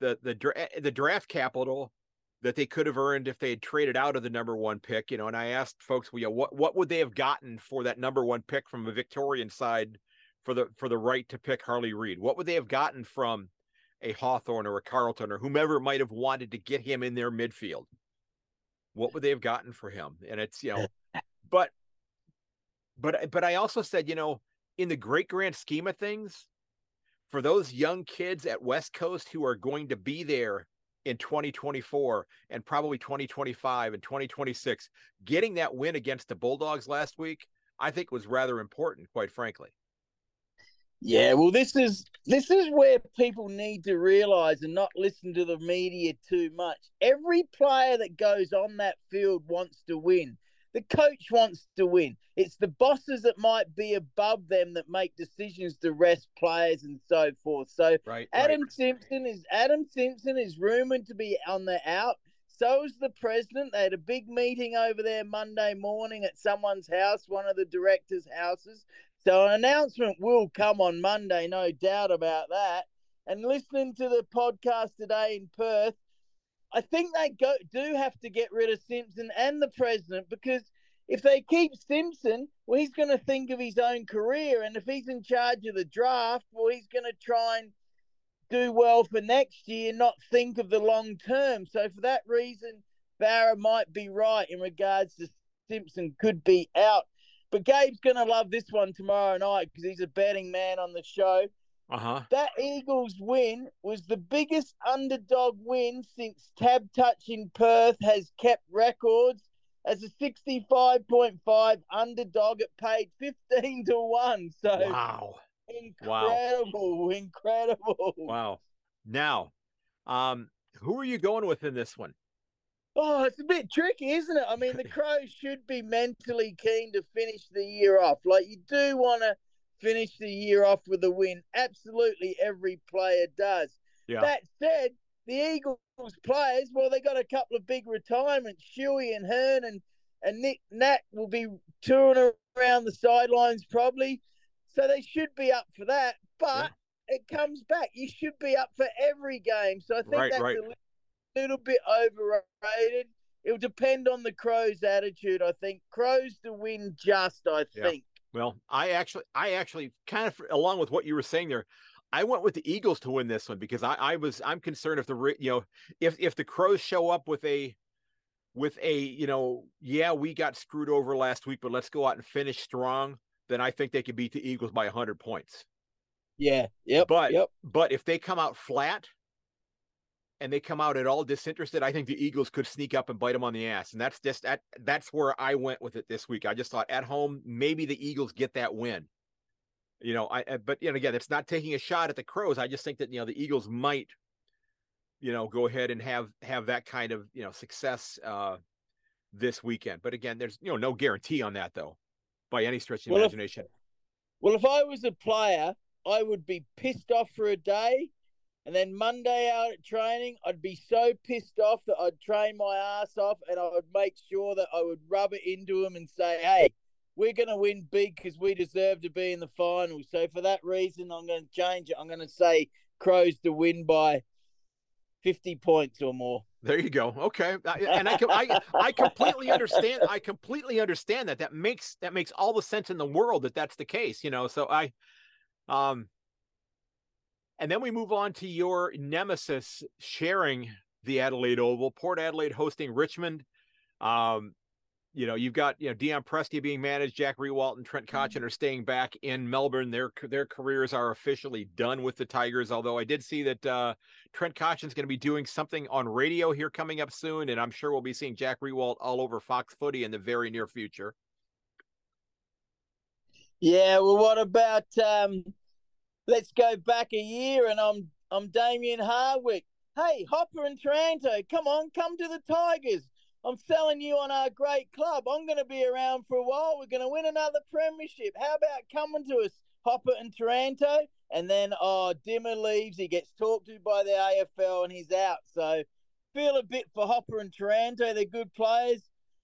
the the eh, the draft capital that they could have earned if they had traded out of the number one pick you know and I asked folks well, you know, what what would they have gotten for that number one pick from a Victorian side for the for the right to pick Harley Reid? What would they have gotten from a Hawthorn or a Carlton or whomever might have wanted to get him in their midfield? What would they have gotten for him? And it's you know, but but but I also said you know in the great grand scheme of things, for those young kids at West Coast who are going to be there in 2024 and probably 2025 and 2026, getting that win against the Bulldogs last week, I think was rather important, quite frankly. Yeah, well, this is this is where people need to realize and not listen to the media too much. Every player that goes on that field wants to win. The coach wants to win. It's the bosses that might be above them that make decisions to rest players and so forth. So right, Adam right. Simpson is Adam Simpson is rumored to be on the out. So is the president. They had a big meeting over there Monday morning at someone's house, one of the directors' houses. So an announcement will come on Monday, no doubt about that. And listening to the podcast today in Perth, I think they go do have to get rid of Simpson and the president because if they keep Simpson, well, he's going to think of his own career, and if he's in charge of the draft, well, he's going to try and do well for next year, not think of the long term. So for that reason, Barra might be right in regards to Simpson could be out. But Gabe's going to love this one tomorrow night because he's a betting man on the show. Uh huh. That Eagles win was the biggest underdog win since TABtouch in Perth has kept records. As a 65.5 underdog, it paid 15 to 1. So, wow. Incredible. Wow. Incredible. Wow. Now, um, who are you going with in this one? Oh, it's a bit tricky, isn't it? I mean, the Crows should be mentally keen to finish the year off. Like, you do want to finish the year off with a win. Absolutely every player does. Yeah. That said, the Eagles players, well, they got a couple of big retirements. Shuey and Hurn and, and Nick Nat will be touring around the sidelines probably. So they should be up for that. But yeah. it comes back. You should be up for every game. So I think right, that's right. a little bit overrated. It'll depend on the Crows' attitude. I think Crows to win just. I think. Well, I actually, I actually kind of, along with what you were saying there, I went with the Eagles to win this one because I, I was, I'm concerned if the, you know, if if the Crows show up with a, with a, you know, yeah, we got screwed over last week, but let's go out and finish strong. Then I think they could beat the Eagles by hundred points. Yeah. Yep. But yep. but if they come out flat, and they come out at all disinterested, I think the Eagles could sneak up and bite them on the ass. And that's just that that's where I went with it this week. I just thought at home, maybe the Eagles get that win. You know, I but you know, again, it's not taking a shot at the Crows. I just think that you know the Eagles might, you know, go ahead and have have that kind of you know success uh this weekend. But again, there's you know no guarantee on that though, by any stretch of well, imagination. If, well, if I was a player, I would be pissed off for a day and then Monday out at training, I'd be so pissed off that I'd train my ass off and I would make sure that I would rub it into them and say, hey, we're going to win big because we deserve to be in the final. So for that reason, I'm going to change it. I'm going to say Crows to win by 50 points or more. There you go. Okay, and I, I I completely understand. I completely understand that. That makes that makes all the sense in the world that that's the case. You know, so I, um, and then we move on to your nemesis sharing the Adelaide Oval, Port Adelaide hosting Richmond. Um, you know, you've got you know Dion Prestia being managed, Jack Riewoldt and Trent Cotchin mm-hmm. are staying back in Melbourne. Their their careers are officially done with the Tigers. Although I did see that uh, Trent Cotchin's going to be doing something on radio here coming up soon, and I'm sure we'll be seeing Jack Riewoldt all over Fox Footy in the very near future. Yeah, well, what about um, let's go back a year and I'm I'm Damien Hardwick. Hey, Hopper and Taranto, come on, come to the Tigers. I'm selling you on our great club. I'm going to be around for a while. We're going to win another premiership. How about coming to us, Hopper and Taranto? And then, oh, Dimma leaves. He gets talked to by the AFL and he's out. So feel a bit for Hopper and Taranto. They're good players.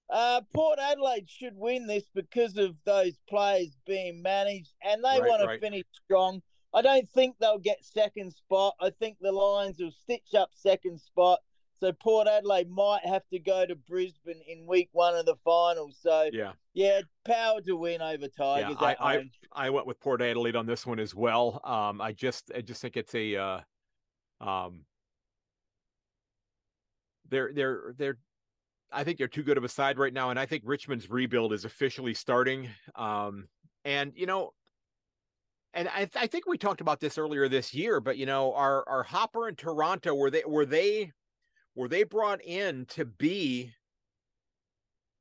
Uh, Port Adelaide should win this because of those players being managed and they right, want to finish strong. I don't think they'll get second spot. I think the Lions will stitch up second spot. So Port Adelaide might have to go to Brisbane in week one of the finals. So yeah, yeah, power to win over Tigers. Yeah, I, I, I went with Port Adelaide on this one as well. Um, I just I just think it's a uh, um, they're they're they're I think they're too good of a side right now, and I think Richmond's rebuild is officially starting. Um, and you know, and I, I, think we talked about this earlier this year, but you know, our our Hopper in Toronto were they were they were they brought in to be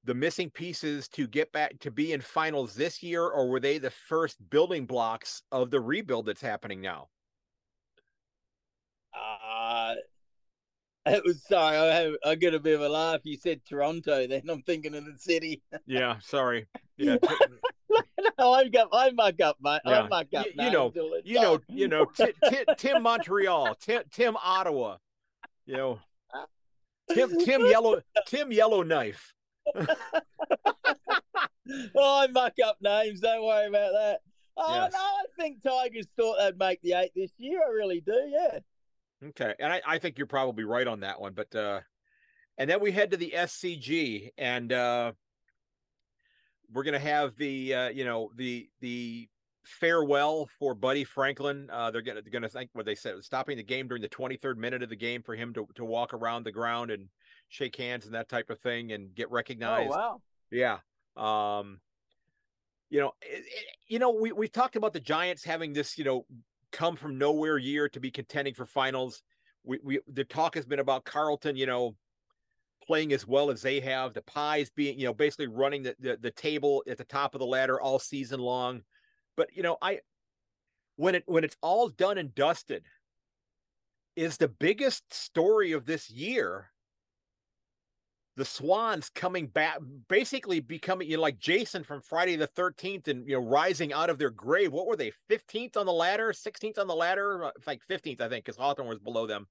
the missing pieces to get back to be in finals this year, or were they the first building blocks of the rebuild that's happening now? Uh it was sorry, I, I got a bit of a laugh. You said Toronto, then I'm thinking of the city. yeah, sorry. Yeah, no, I've got I muck up, my, Yeah. I muck up. You, you know, you know, you know, t- t- Tim Montreal, Tim, Tim Ottawa, you know, Tim Tim Yellow Tim Yellowknife. oh, I muck up names. Don't worry about that. Oh yes. no, I think Tigers thought they'd make the eight this year. I really do. Yeah. Okay, and I, I think you're probably right on that one. But uh and then we head to the SCG, and uh we're gonna have the uh, you know the the farewell for Buddy Franklin. Uh, they're gonna they're gonna think what they said stopping the game during the 23rd minute of the game for him to to walk around the ground and shake hands and that type of thing and get oh, recognized. Oh wow! Yeah. Um, you know, it, it, you know, we we talked about the Giants having this, you know, come from nowhere year to be contending for finals. We we the talk has been about Carlton, you know, playing as well as they have, the Pies being, you know, basically running the, the, the table at the top of the ladder all season long. But you know, I when it when it's all done and dusted, is the biggest story of this year the Swans coming back, basically becoming you know, like Jason from Friday the 13th and, you know, rising out of their grave. What were they, 15th on the ladder, 16th on the ladder? Like 15th, I think, because Hawthorn was below them.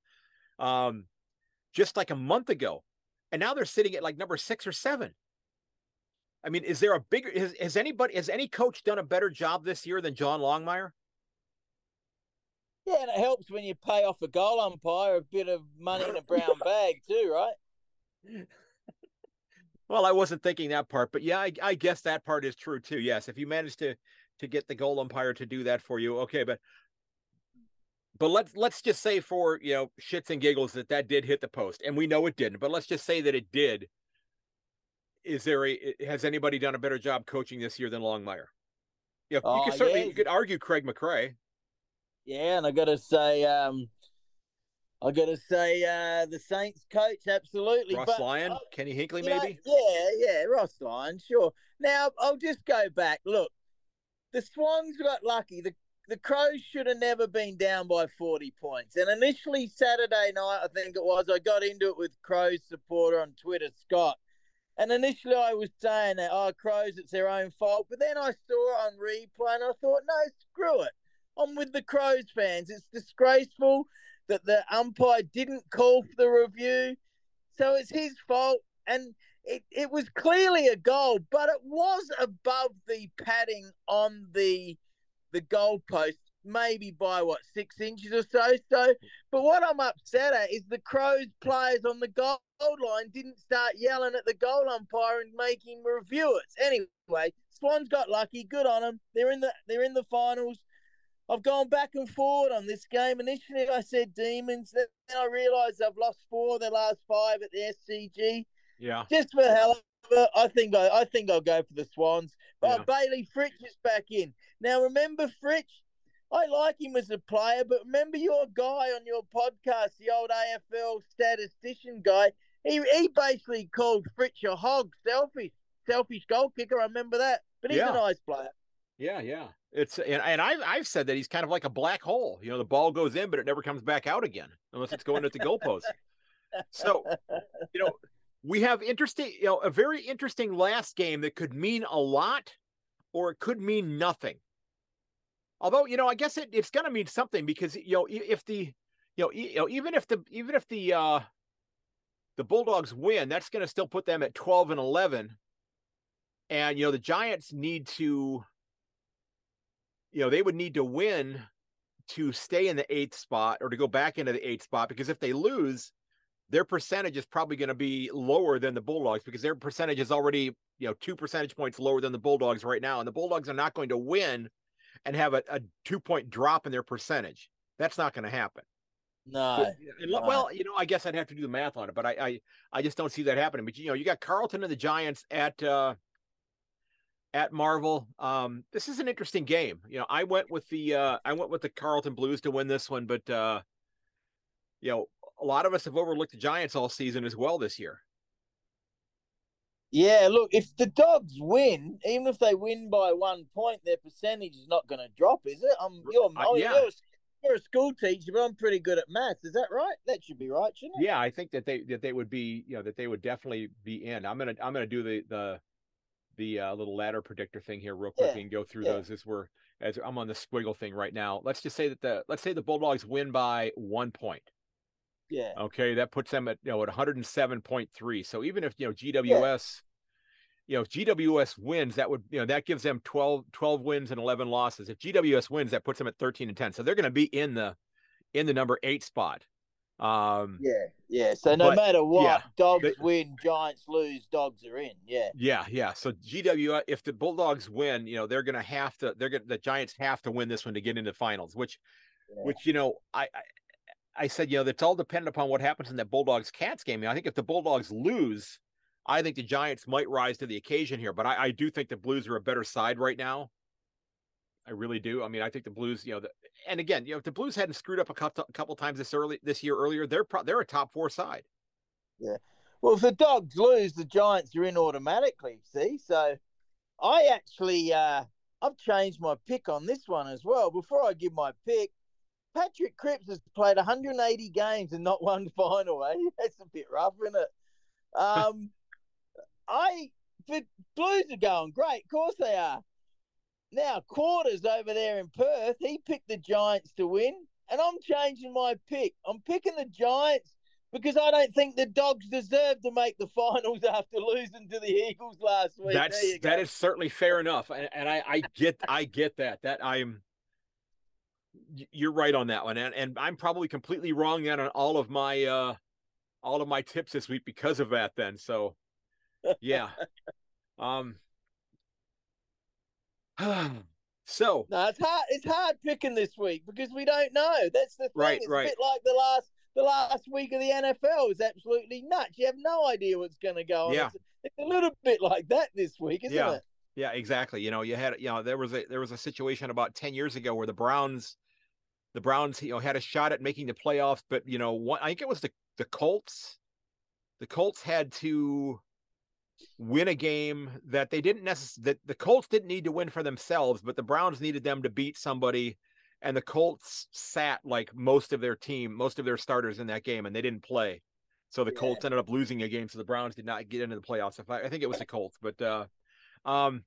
um, just like a month ago, and now they're sitting at like number six or seven. I mean, is there a bigger? Has, has anybody, has any coach done a better job this year than John Longmire? Yeah, and it helps when you pay off a goal umpire a bit of money in a brown bag too, right? Well, I wasn't thinking that part, but yeah, I, I, guess that part is true too. Yes, if you manage to to get the goal umpire to do that for you, okay. But but let's let's just say for you know shits and giggles that that did hit the post, and we know it didn't. But let's just say that it did. Is there a has anybody done a better job coaching this year than Longmire? Yeah, you could certainly yeah. you could argue Craig McRae. Yeah, and I got to say, um, I got to say, uh, the Saints coach, absolutely. Ross but, Lyon, uh, Kenny Hinkley, maybe. Know, yeah, yeah, Ross Lyon, sure. Now I'll just go back. Look, the Swans got lucky. The the Crows should have never been down by 40 points. And initially, Saturday night, I think it was, I got into it with Crows supporter on Twitter, Scott. And initially, I was saying that, oh, Crows, it's their own fault. But then I saw it on replay and I thought, no, screw it. I'm with the Crows fans. It's disgraceful that the umpire didn't call for the review. So it's his fault. And it, it was clearly a goal, but it was above the padding on the the goalpost, maybe by what six inches or so. So, but what I'm upset at is the Crows players on the goal line didn't start yelling at the goal umpire and making review it. Anyway, Swans got lucky. Good on them. They're in the they're in the finals. I've gone back and forward on this game. Initially, I said Demons. Then I realised I've lost four of their last five at the SCG. Yeah. Just for hell I think I, I think I'll go for the Swans. But yeah. Bayley Fritsch is back in. Now remember Fritsch, I like him as a player, but remember your guy on your podcast, the old AFL statistician guy. He he basically called Fritsch a hog, selfish, selfish goal kicker. I remember that. But he's yeah. a nice player. Yeah, yeah. It's and, and I've I've said that he's kind of like a black hole. You know, the ball goes in, but it never comes back out again unless it's going at the goalpost. So, you know, we have interesting, you know, a very interesting last game that could mean a lot, or it could mean nothing. Although, you know, I guess it, it's going to mean something because you know if the you know, you know even if the even if the uh the Bulldogs win, that's going to still put them at twelve and eleven, and you know the Giants need to you know, they would need to win to stay in the eighth spot or to go back into the eighth spot because if they lose, their percentage is probably going to be lower than the Bulldogs because their percentage is already, you know, two percentage points lower than the Bulldogs right now. And the Bulldogs are not going to win and have a, a two point drop in their percentage. That's not going to happen. No. Well, you know, I guess I'd have to do the math on it, but I, I, I just don't see that happening. But you know, you got Carlton and the Giants at uh, at Marvel. Um, this is an interesting game. You know, I went with the uh, I went with the Carlton Blues to win this one, but uh, you know, a lot of us have overlooked the Giants all season as well this year. Yeah, look, if the Dogs win, even if they win by one point, their percentage is not going to drop, is it? I'm you're, uh, oh, yeah. you're, you're a school teacher, but I'm pretty good at maths. Is that right? That should be right, shouldn't it? Yeah, I think that they that they would be, you know, that they would definitely be in. I'm gonna I'm gonna do the the the uh, little ladder predictor thing here real quick yeah. and go through yeah. those as we're as I'm on the squiggle thing right now. Let's just say that the let's say the Bulldogs win by one point. Yeah. Okay, that puts them at you know at 107.3. So even if you know GWS, yeah. you know if GWS wins, that would you know that gives them 12 12 wins and 11 losses. If GWS wins, that puts them at 13 and 10. So they're going to be in the in the number eight spot. Um, yeah, yeah. So no but, matter what, yeah, dogs but, win, Giants lose, dogs are in. Yeah, yeah, yeah. So GW, if the Bulldogs win, you know they're going to have to. They're going the Giants have to win this one to get into finals. Which, yeah. which you know, I, I, I said you know that's all dependent upon what happens in that Bulldogs Cats game. I think if the Bulldogs lose, I think the Giants might rise to the occasion here. But I, I do think the Blues are a better side right now. I really do. I mean, I think the Blues, you know, the, and again, you know, if the Blues hadn't screwed up a couple, a couple times this early this year earlier, they're pro- they're a top four side. Yeah. Well, if the Dogs lose, the Giants are in automatically. See, so I actually uh, I've changed my pick on this one as well. Before I give my pick, Patrick Cripps has played 180 games and not one final. Eh? That's a bit rough, isn't it? Um, I the Blues are going great. Of course they are. Now, quarters over there in Perth, he picked the Giants to win. and I'm changing my pick. I'm picking the Giants because I don't think the Dogs deserve to make the finals after losing to the Eagles last week. That's that is certainly fair enough, and, and I, I get I get that. That I'm you're right on that one, and and I'm probably completely wrong then on all of my uh all of my tips this week because of that. Then so yeah, um. so no, it's hard. It's hard picking this week because we don't know. That's the thing. Right, it's right. a bit like the last the last week of the NFL is absolutely nuts. You have no idea what's going to go on. Yeah. It's, it's, a little bit like that this week, isn't Yeah. it? Yeah, exactly. You know, you had you know there was a there was a situation about ten years ago where the Browns, the Browns, you know, had a shot at making the playoffs, but you know, one, I think it was the the Colts. The Colts had to win a game that they didn't necessarily that the Colts didn't need to win for themselves, but the Browns needed them to beat somebody, and the Colts sat like most of their team, most of their starters in that game, and they didn't play. So the Yeah. Colts ended up losing a game, so the Browns did not get into the playoffs. If I, I think it was the Colts, but uh, um,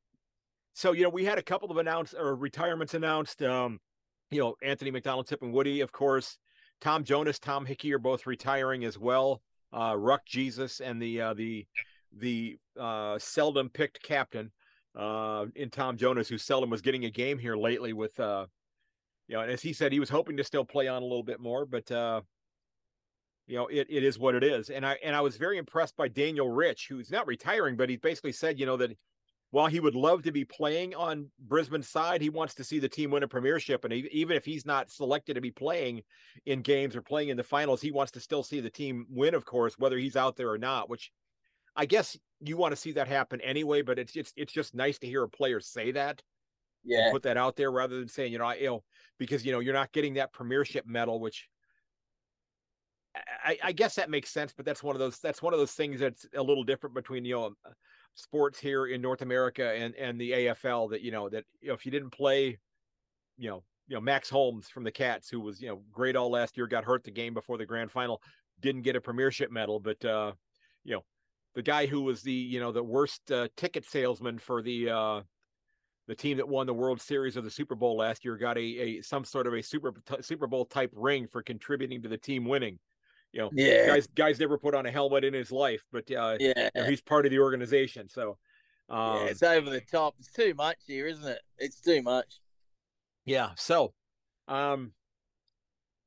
so you know, we had a couple of announced or retirements announced. Um, you know, Anthony McDonald, Tip, and Woody, of course. Tom Jonas, Tom Hickey are both retiring as well. Uh, Ruck Jesus and the uh, the the uh, seldom picked captain uh, in Tom Jonas, who seldom was getting a game here lately. With uh, you know, and as he said, he was hoping to still play on a little bit more, but uh, you know, it, it is what it is. And I and I was very impressed by Daniel Rich, who's not retiring, but he basically said, you know, that while he would love to be playing on Brisbane's side, he wants to see the team win a premiership. And he, even if he's not selected to be playing in games or playing in the finals, he wants to still see the team win, of course, whether he's out there or not. Which I guess you want to see that happen anyway. But it's it's it's just nice to hear a player say that, Yeah. put that out there, rather than saying, you know, I, you know, because you know you're not getting that premiership medal, which. I, I guess that makes sense, but that's one of those that's one of those things that's a little different between you know sports here in North America and and the AFL that you know that you know if you didn't play, you know you know Max Holmes from the Cats who was you know great all last year got hurt the game before the grand final didn't get a premiership medal, but uh, you know the guy who was the you know the worst uh, ticket salesman for the uh, the team that won the World Series of the Super Bowl last year got a, a some sort of a Super Super Bowl type ring for contributing to the team winning. You know, Yeah. guys guys never put on a helmet in his life, but uh, Yeah. you know, he's part of the organization. So, um, yeah. It's over the top. It's too much here, isn't it? It's too much. yeah. So, um,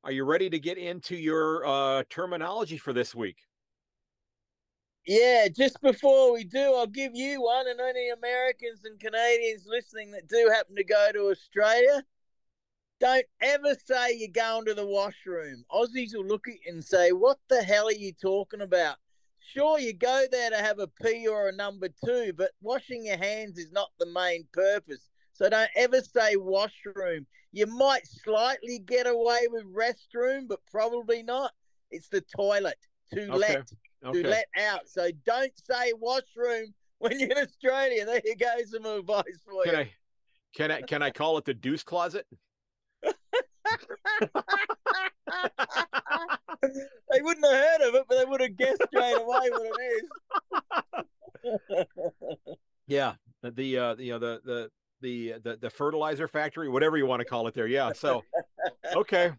are you ready to get into your uh, terminology for this week? Yeah, just before we do, I'll give you one and any Americans and Canadians listening that do happen to go to Australia. Don't ever say you're going to the washroom. Aussies will look at you and say, What the hell are you talking about? Sure, you go there to have a pee or a number two, but washing your hands is not the main purpose. So don't ever say washroom. You might slightly get away with restroom, but probably not. It's the toilet. To Okay. let Okay. to let out. So don't say washroom when you're in Australia. There you go, some advice for Can you. I can I can I call it the deuce closet? They wouldn't have heard of it, but they would have guessed straight away what it is. Yeah, the the uh, you know the the the the the fertilizer factory, whatever you want to call it. There, yeah. So, okay.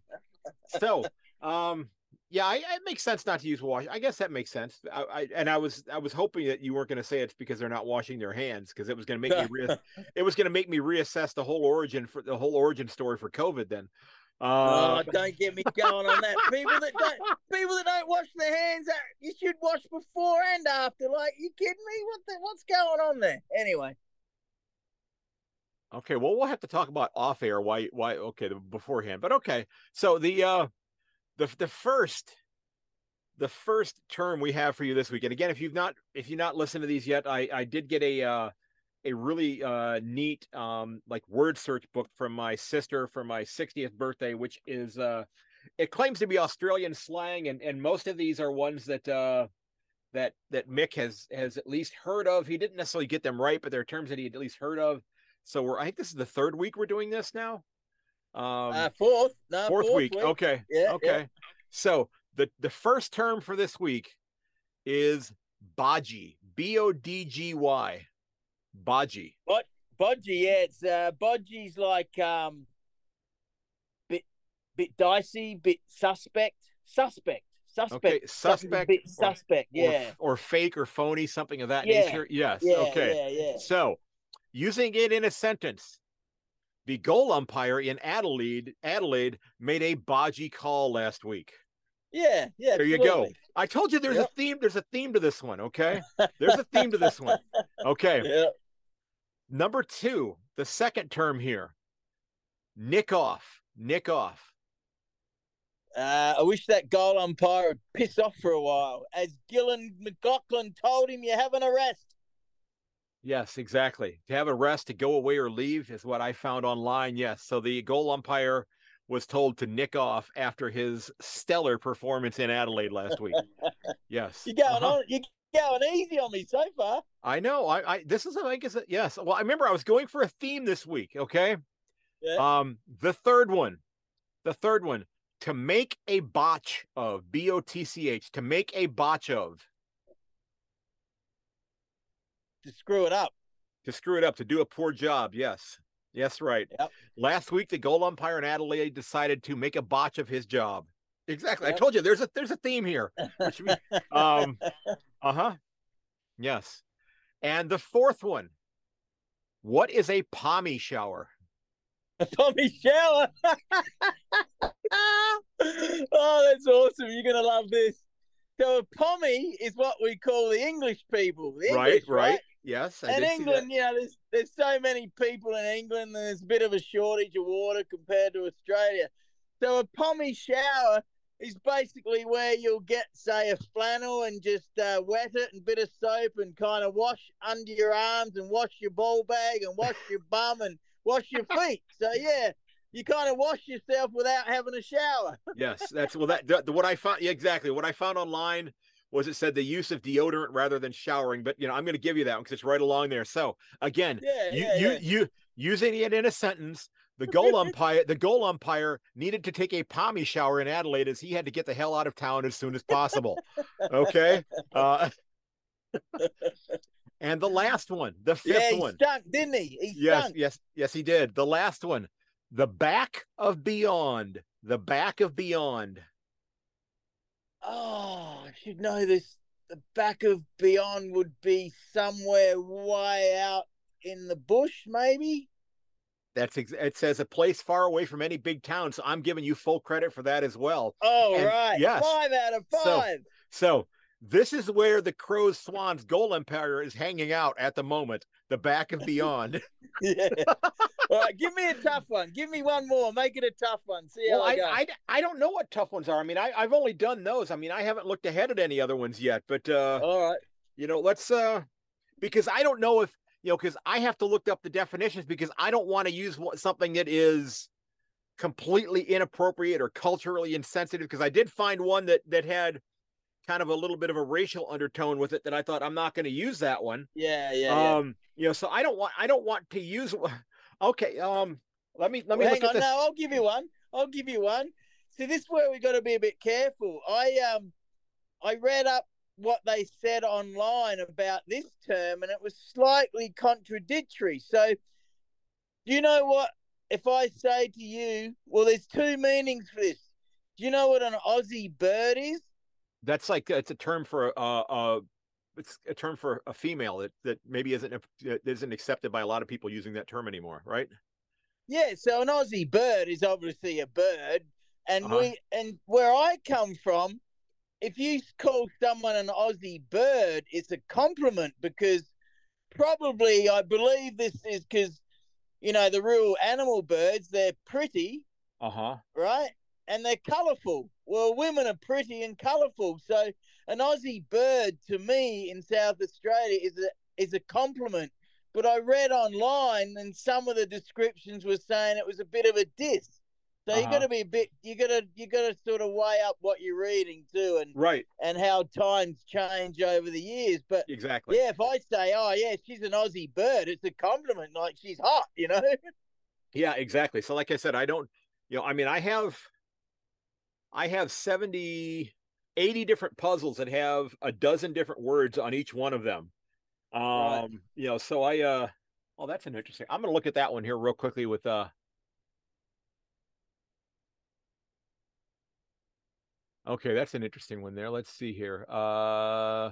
So, um, yeah, I, it makes sense not to use wash. I guess that makes sense. I, I and I was I was hoping that you weren't going to say it's because they're not washing their hands because it was going to make me re- it was going to make me reassess the whole origin for the whole origin story for COVID. Then, uh, oh, don't get me going on that. People that don't people that don't wash their hands, uh, you should wash before and after. Like, you kidding me? What the, what's going on there? Anyway, Okay, well, we'll have to talk about off air why why okay the beforehand, but okay. So the uh the the first the first term we have for you this week, and again, if you've not if you've not listened to these yet, I I did get a uh a really uh neat um like word search book from my sister for my 60th birthday, which is uh it claims to be Australian slang, and and most of these are ones that uh that that Myk has has at least heard of. He didn't necessarily get them right, but they're terms that he had at least heard of. So we're I think this is the third week we're doing this now. Um uh, fourth, no, fourth, week. Okay. Yeah, okay. yeah. So the the first term for this week is bodgy. B O D G Y. Bodgy. What bodgy, yeah, it's uh, bodgy's like um, bit bit dicey, bit suspect, suspect, suspect, Okay, suspect bit or- suspect. or, Yeah, or fake or phony, something of that Yeah, nature. Yes. yeah, okay. yeah, yeah. So, using it in a sentence, the goal umpire in Adelaide Adelaide made a bodgy call last week. Yeah, yeah. There you go. I told you there's Yep. a theme. There's a theme to this one. Okay. There's a theme to this one. Okay. Yeah. Number two, the second term here. Nick off. Nick off. Uh, I wish that goal umpire would piss off for a while. As Gillon McLachlan told him, you have an arrest. Yes, exactly. To have a rest, to go away or leave is what I found online. Yes. So the goal umpire was told to nick off after his stellar performance in Adelaide last week. Yes. You're going Uh-huh. on. You're going easy on me so far. I know. I, I this is I think is guess yes. Well, I remember I was going for a theme this week. Okay. Yeah. Um, the third one, the third one, to make a botch of B O T C H, to make a botch of, To screw it up. to screw it up, to do a poor job. Yes. Yes, right. Yep. Last week, the goal umpire in Adelaide decided to make a botch of his job. Exactly. I told you there's a there's a theme here. We, um, uh huh. Yes. And the fourth one. What is a pommy shower? A pommy shower. oh, that's awesome. You're to love this. So a pommy is what we call the English people. The right, English, right. Yes. I and England, you know, there's there's so many people in England, and there's a bit of a shortage of water compared to Australia. So a pommy shower is basically where you'll get, say, a flannel and just uh, wet it and bit of soap and kind of wash under your arms and wash your ball bag and wash your bum and wash your feet. So yeah, you kind of wash yourself without having a shower. Yes, that's well. That the, what I found yeah, exactly. What I found online was it said the use of deodorant rather than showering. But you know, I'm going to give you that one because it's right along there. So again, Yeah, you yeah, you yeah. you using it in a sentence. The goal umpire, the goal umpire needed to take a pommy shower in Adelaide as he had to get the hell out of town as soon as possible. Okay. Uh, and the last one, the fifth yeah, he one. stunk, didn't he? He Yes, stunk. yes, yes, he did. The last one, the back of beyond, the back of beyond. Oh, I should know this. The back of Beyond would be somewhere way out in the bush, maybe. That's ex- it says a place far away from any big town. So I'm giving you full credit for that as well. Oh, And- right. yes. Five out of So- five. So this is where the Crows Swans goal umpire is hanging out at the moment. The back of beyond. yeah. All right, give me a tough one. Give me one more. Make it a tough one. See how well, I, I, go. I I don't know what tough ones are. I mean, I I've only done those. I mean, I haven't looked ahead at any other ones yet. But uh, All right. you know, let's uh, because I don't know if you know, because I have to look up the definitions because I don't want to use what- something that is completely inappropriate or culturally insensitive. Because I did find one that that had kind of a little bit of a racial undertone with it that I thought I'm not going to use that one. Yeah, yeah, yeah. um you know so i don't want i don't want to use okay um let me let me Well, hang on. this No, I'll give you one. I'll give you one. See, this is where we got to be a bit careful. I um, I read up what they said online about this term, and it was slightly contradictory. So, do you know what? If I say to you, well, there's two meanings for this. Do you know what an Aussie bird is? that's like it's a term for uh uh it's a term for a female that that maybe isn't isn't accepted by a lot of people using that term anymore right Yeah, so an Aussie bird is obviously a bird, and Uh-huh. we and where I come from, if you call someone an Aussie bird, it's a compliment because probably I believe this is because you know the real animal birds they're pretty, uh-huh right, and they're colourful. Well, women are pretty and colourful, so an Aussie bird to me in South Australia is a is a compliment. But I read online, and some of the descriptions were saying it was a bit of a diss. So you Uh-huh. got to be a bit. You got to you got to sort of weigh up what you're reading too, and right and how times change over the years. But exactly yeah, if I say, oh yeah, she's an Aussie bird, it's a compliment, like she's hot, you know. yeah exactly so like i said i don't you know i mean i have i have 70 80 different puzzles that have a dozen different words on each one of them um Right. you know so i uh oh that's an interesting i'm gonna look at that one here real quickly with uh Okay, that's an interesting one there. Let's see here. Uh,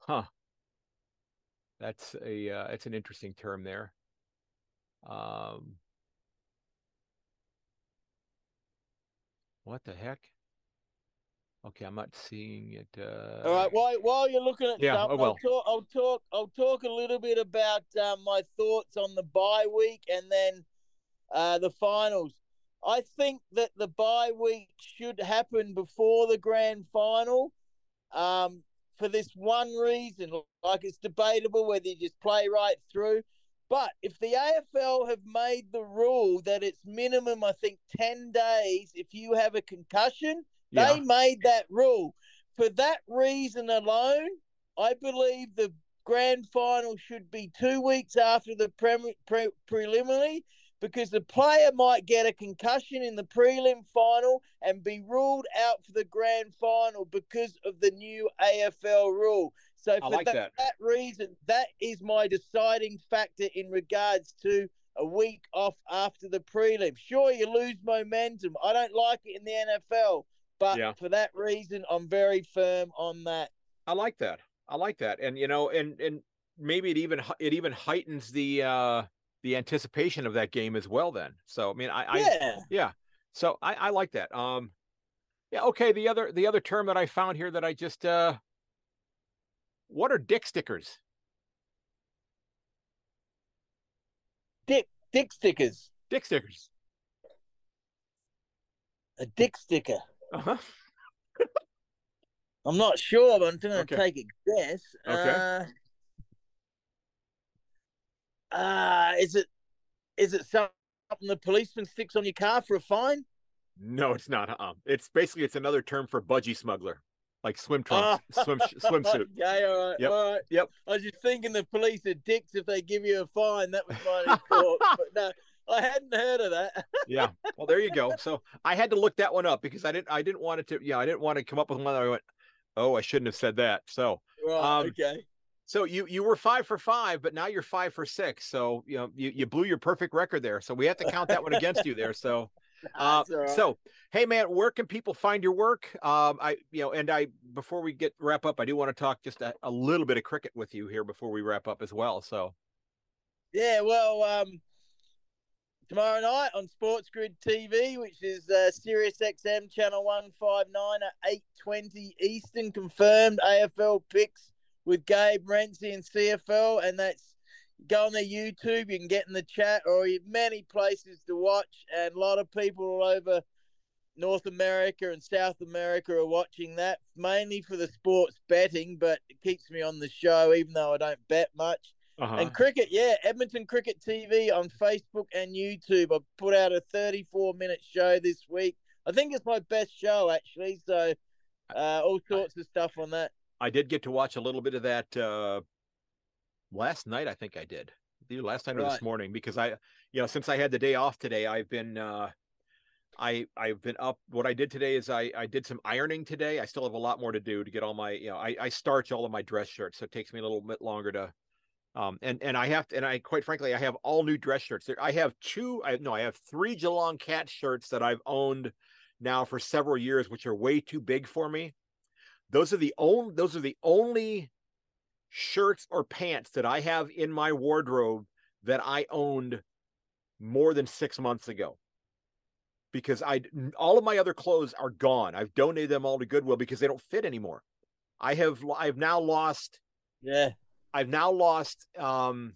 huh. That's a uh, that's an interesting term there. Um, what the heck? Okay, I'm not seeing it. Uh... All right. While while you're looking at Yeah, oh, well. I'll talk. I'll talk. I'll talk a little bit about uh, my thoughts on the bye week and then uh, the finals. I think that the bye week should happen before the grand final. Um, for this one reason, like it's debatable whether you just play right through. But if the AFL have made the rule that it's minimum, I think, 10 days if you have a concussion, Yeah. they made that rule. For that reason alone, I believe the grand final should be two weeks after the prem- pre- preliminary because the player might get a concussion in the prelim final and be ruled out for the grand final because of the new AFL rule. So for like that, that. reason, that is my deciding factor in regards to a week off after the prelim. Sure, you lose momentum. I don't like it in the NFL, but Yeah. for that reason, I'm very firm on that. I like that. I like that. And you know, and and maybe it even it even heightens the uh the anticipation of that game as well then. So I mean I I yeah. yeah. So I I like that. Um yeah, okay, the other the other term that I found here that I just uh what are dick stickers? Dick dick stickers. Dick stickers. A dick sticker. Uh-huh. I'm not sure, but I'm going to Okay. take a guess. Okay. Uh, uh, is it is it something the policeman sticks on your car for a fine? No, it's not. Uh-uh. It's basically it's another term for budgie smuggler. Like swim trunks, swim swimsuit. Okay, all right, Yep, all right. yep. I was just thinking the police are dicks if they give you a fine. That was my thought. But no, I hadn't heard of that. yeah. Well, there you go. So I had to look that one up because I didn't. I didn't want it to. Yeah, I didn't want to come up with one that I went. Oh, I shouldn't have said that. So, Right, Um, okay. So you you were five for five, but now you're five for six. So you know you, you blew your perfect record there. So we have to count that one against you there. So uh, so hey man, where can people find your work? Um, I you know, and I before we get wrap up, I do want to talk just a, a little bit of cricket with you here before we wrap up as well. So Yeah, well, um, tomorrow night on Sports Grid TV, which is uh, Sirius XM channel one five nine at eight twenty Eastern, confirmed AFL picks with Gabe Renzi and CFL, and that's go on their YouTube. You can get in the chat, or you many places to watch, and a lot of people all over North America and South America are watching that mainly for the sports betting, but it keeps me on the show, even though I don't bet much. uh-huh. And cricket, yeah, Edmonton Cricket TV on Facebook and YouTube. I put out a 34 minute show this week. I think it's my best show actually. So, uh, all sorts of stuff on that. I did get to watch a little bit of that uh last night, I think I did. Either last night or this morning because I you know, since I had the day off today, I've been uh I I've been up what I did today is I I did some ironing today. I still have a lot more to do to get all my, you know, I I starch all of my dress shirts, so it takes me a little bit longer to um and and I have to and I quite frankly I have all new dress shirts. There I have two I no, I have three Geelong cat shirts that I've owned now for several years which are way too big for me those are the only those are the only shirts or pants that I have in my wardrobe that I owned more than six months ago. Because I all of my other clothes are gone. I've donated them all to Goodwill because they don't fit anymore. I have I've now lost Yeah. I've now lost um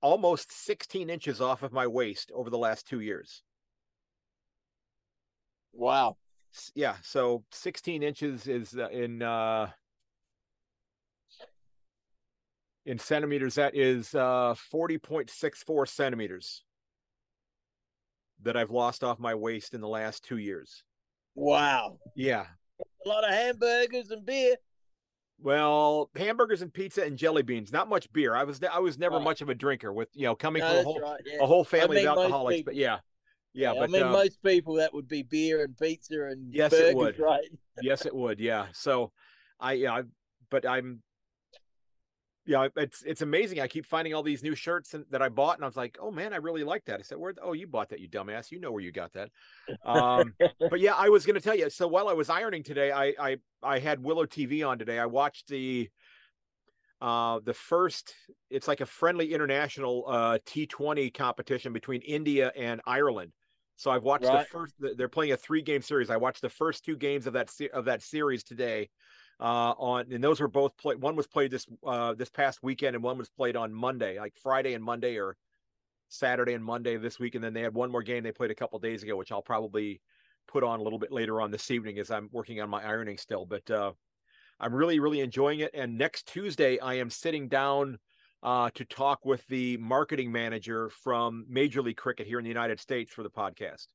almost 16 inches off of my waist over the last two years. Wow. Yeah, so 16 inches is uh, in uh in centimeters that is uh 40.64 centimeters that I've lost off my waist in the last 2 years. Wow. Yeah. A lot of hamburgers and beer. Well, hamburgers and pizza and jelly beans, not much beer. I was I was never Right. much of a drinker with, you know, coming No, from a whole right. Yeah. a whole family of alcoholics, but yeah. Yeah, I but mean, um, most people that would be beer and pizza and Yes, it burgers, would. right? yes it would yeah so i yeah I, but i'm yeah, it's it's amazing. I keep finding all these new shirts that I bought, and I was like, "Oh man, I really like that." I said, "Where? Oh, you bought that, you dumbass! You know where you got that." Um, but yeah, I was going to tell you. So while I was ironing today, I I I had Willow TV on today. I watched the uh the first. It's like a friendly international uh T20 competition between India and Ireland. So I've watched right. the first. They're playing a three game series. I watched the first two games of that of that series today uh, on, and those were both played. One was played this uh, this past weekend, and one was played on Monday, like Friday and Monday, or Saturday and Monday this week. And then they had one more game they played a couple days ago, which I'll probably put on a little bit later on this evening as I'm working on my ironing still. But uh, I'm really, really enjoying it. And next Tuesday, I am sitting down uh, to talk with the marketing manager from Major League Cricket here in the United States for the podcast.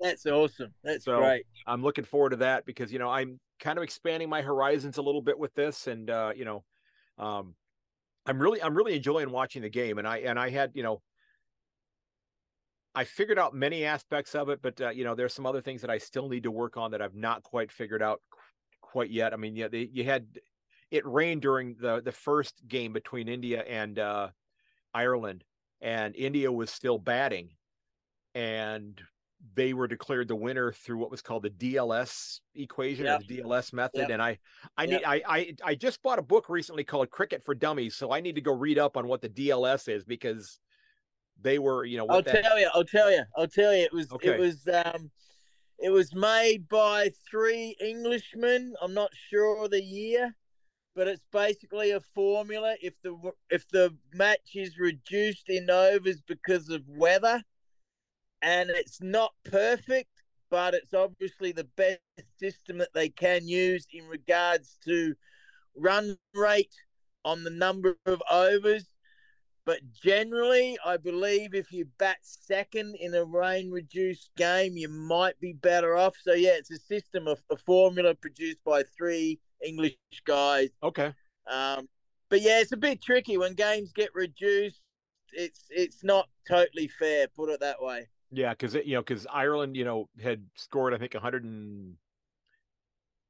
That's awesome. That's so great. I'm looking forward to that because you know I'm kind of expanding my horizons a little bit with this, and uh, you know, um, I'm really I'm really enjoying watching the game, and I and I had you know. I figured out many aspects of it, but uh, you know, there's some other things that I still need to work on that I've not quite figured out quite yet. I mean, yeah, they, you had it rained during the the first game between India and uh, Ireland, and India was still batting, and they were declared the winner through what was called the DLS equation yep. or the DLS method. Yep. And I, I need. I, I, I just bought a book recently called Cricket for Dummies, so I need to go read up on what the DLS is because they were, you know. I'll that... tell you. I'll tell you. I'll tell you. It was, okay. it was, um, it was made by three Englishmen. I'm not sure the year, but it's basically a formula. If the if the match is reduced in overs because of weather and it's not perfect, but it's obviously the best system that they can use in regards to run rate on the number of overs. But generally, I believe if you bat second in a rain reduced game, you might be better off. So, yeah, it's a system, of a formula produced by three English guys. Okay. Um, but yeah, it's a bit tricky when games get reduced. It's it's not totally fair, put it that way. Yeah, because you know, because Ireland, you know, had scored I think 100 and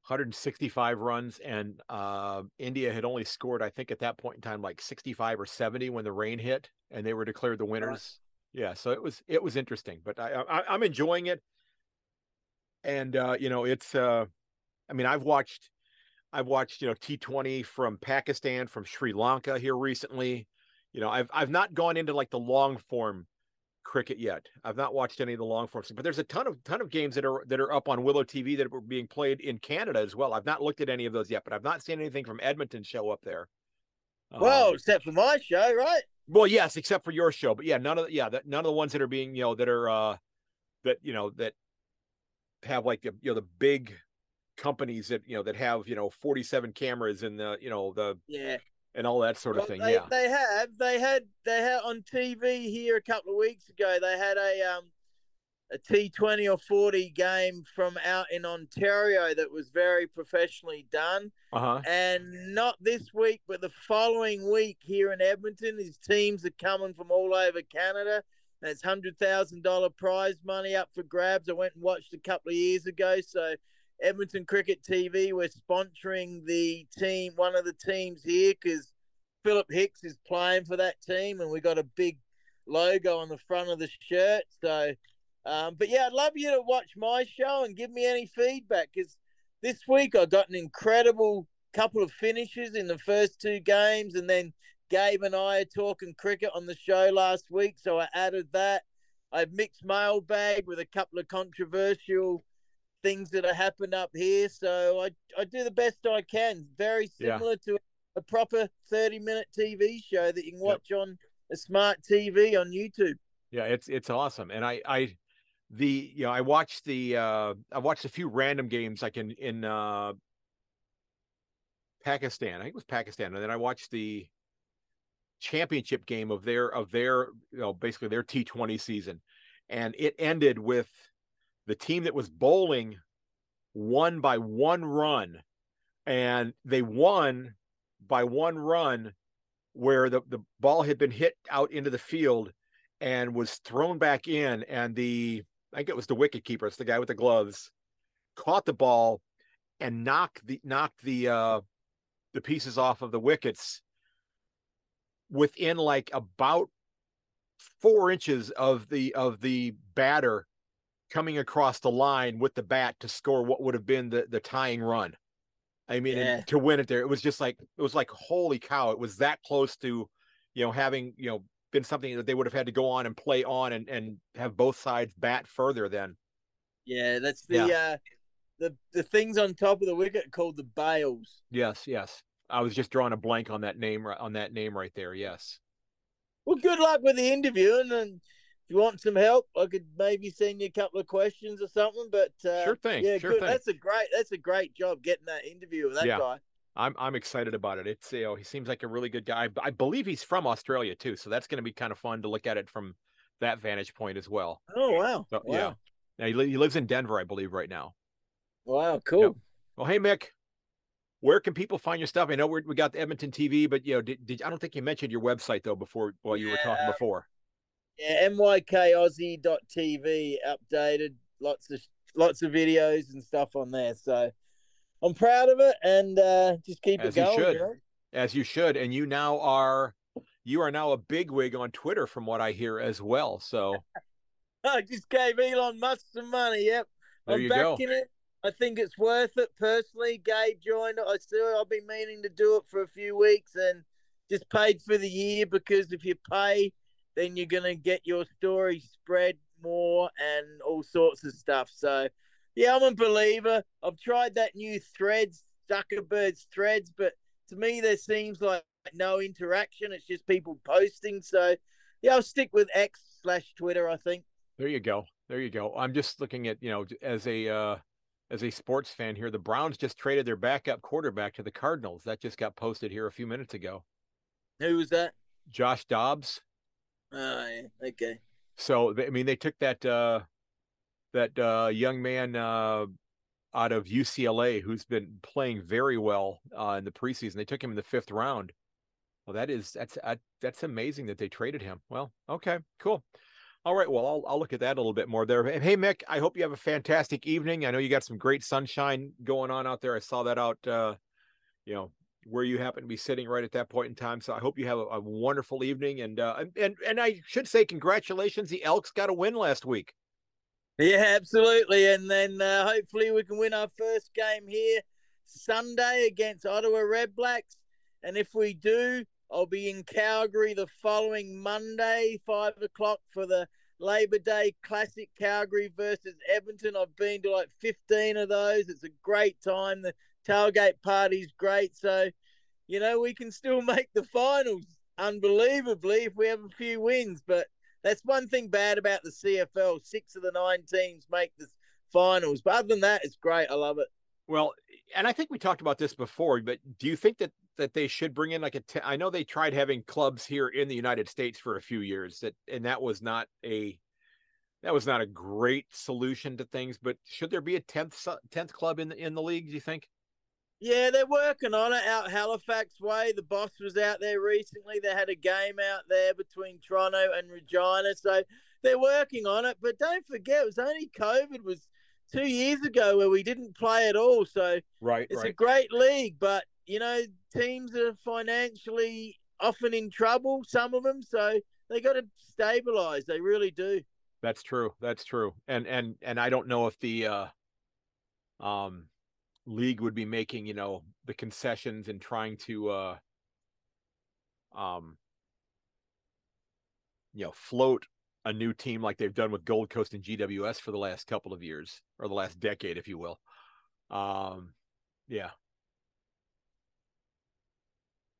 165 runs, and uh, India had only scored I think at that point in time like 65 or 70 when the rain hit, and they were declared the winners. Right. Yeah, so it was it was interesting, but I, I am enjoying it, and uh, you know, it's uh, I mean, I've watched I've watched you know T20 from Pakistan, from Sri Lanka here recently. You know, I've I've not gone into like the long form cricket yet. I've not watched any of the long forms, but there's a ton of ton of games that are that are up on Willow TV that were being played in Canada as well. I've not looked at any of those yet, but I've not seen anything from Edmonton show up there. Well, um, except for my show, right? Well, yes, except for your show, but yeah, none of the, yeah, that, none of the ones that are being you know that are uh that you know that have like the you know the big companies that you know that have you know 47 cameras in the you know the yeah and all that sort of well, thing. They, yeah, they have. They had. They had on TV here a couple of weeks ago. They had a um a T twenty or forty game from out in Ontario that was very professionally done. Uh-huh. And not this week, but the following week here in Edmonton, his teams are coming from all over Canada. Thousand dollar prize money up for grabs. I went and watched a couple of years ago, so Edmonton Cricket TV. We're sponsoring the team, one of the teams here, because Philip Hicks is playing for that team, and we got a big logo on the front of the shirt. So, um, but yeah, I'd love you to watch my show and give me any feedback because this week I got an incredible couple of finishes in the first two games, and then Gabe and I are talking cricket on the show last week, so I added that. I've mixed mailbag with a couple of controversial things that are happening up here. So I, I do the best I can. Very similar yeah. to a proper 30 minute TV show that you can watch yep. on a smart TV on YouTube. Yeah, it's it's awesome. And I I the you know, I watched the uh I watched a few random games like in in uh Pakistan. I think it was Pakistan. And then I watched the championship game of their of their you know basically their T20 season. And it ended with the team that was bowling won by one run and they won by one run where the, the ball had been hit out into the field and was thrown back in and the I think it was the wicket keeper, it's the guy with the gloves, caught the ball and knocked the knocked the uh the pieces off of the wickets within like about four inches of the of the batter coming across the line with the bat to score what would have been the the tying run. I mean, Yeah. to win it there, it was just like it was like holy cow! It was that close to, you know, having you know been something that they would have had to go on and play on and and have both sides bat further. Then Yeah, that's the uh the the things on top of the wicket called the bails. yes, yes, I was just drawing a blank on that name on that name right there. Yes, Well, good luck with the interview, and then if you want some help, I could maybe send you a couple of questions or something. But uh, Sure thing, Yeah, sure good. thing. That's a great. That's a great job getting that interview with that Yeah. guy. I'm I'm excited about it. It's you know he seems like a really good guy. I believe he's from Australia too, so that's going to be kind of fun to look at it from that vantage point as well. Oh wow! So, wow! Yeah, now he, li- he lives in Denver, I believe, right now. Wow! Cool. Well, hey Myk, where can people find your stuff? I know we're, we got the Edmonton TV, but you know, did, did I don't think you mentioned your website though before while you were talking before. Yeah, mykaussie.tv updated. Lots of lots of videos and stuff on there. So I'm proud of it, and uh, just keep As it you going. should. know? As you should, and you now are you are now a bigwig on Twitter, from what I hear as well. So I just gave Elon Musk some money. Yep. there I'm you go. backing it. I think it's worth it personally. Gabe joined. I still I've been meaning to do it for a few weeks and just paid for the year because if you pay, then you're gonna get your story spread more and all sorts of stuff. So yeah, I'm a believer. I've tried that new threads, Zuckerberg's threads, but to me there seems like no interaction. It's just people posting. So yeah, I'll stick with X slash Twitter, I think. There you go. There you go. I'm just looking at, you know, as a uh as a sports fan here, the Browns just traded their backup quarterback to the Cardinals. That just got posted here a few minutes ago. Who was that? Josh Dobbs. Yeah, okay. So I mean, they took that uh that uh young man uh out of UCLA who's been playing very well uh in the preseason. They took him in the fifth round. Well, that is that's uh, that's amazing that they traded him. Well, okay, cool. All right, well, I'll I'll look at that a little bit more there. Hey, Myk, I hope you have a fantastic evening. I know you got some great sunshine going on out there. I saw that out, uh, you know, where you happen to be sitting right at that point in time. So I hope you have a, a wonderful evening. And uh, and and I should say, congratulations, the Elks got a win last week. Yeah, absolutely. And then uh, hopefully we can win our first game here Sunday against Ottawa Red Blacks. And if we do, I'll be in Calgary the following Monday, five o'clock for the Labor Day Classic Calgary versus Edmonton. I've been to like 15 of those. It's a great time. The tailgate party's great. So, you know, we can still make the finals unbelievably if we have a few wins. But that's one thing bad about the CFL. Six of the nine teams make the finals. But other than that, it's great. I love it. Well, and I think we talked about this before, but do you think that that they should bring in like a? T- I know they tried having clubs here in the United States for a few years, that and that was not a that was not a great solution to things. But should there be a tenth tenth club in the in the league? Do you think? Yeah, they're working on it out Halifax way. The boss was out there recently. They had a game out there between Toronto and Regina. So they're working on it. But don't forget, it was only COVID was two years ago where we didn't play at all. So Right, it's a great league, but you know, teams are financially often in trouble, some of them, so they got to stabilize. They really do. That's true. That's true. And and and I don't know if the uh um league would be making, you know, the concessions and trying to uh um you know, float a new team like they've done with Gold Coast and GWS for the last couple of years or the last decade if you will. Um yeah.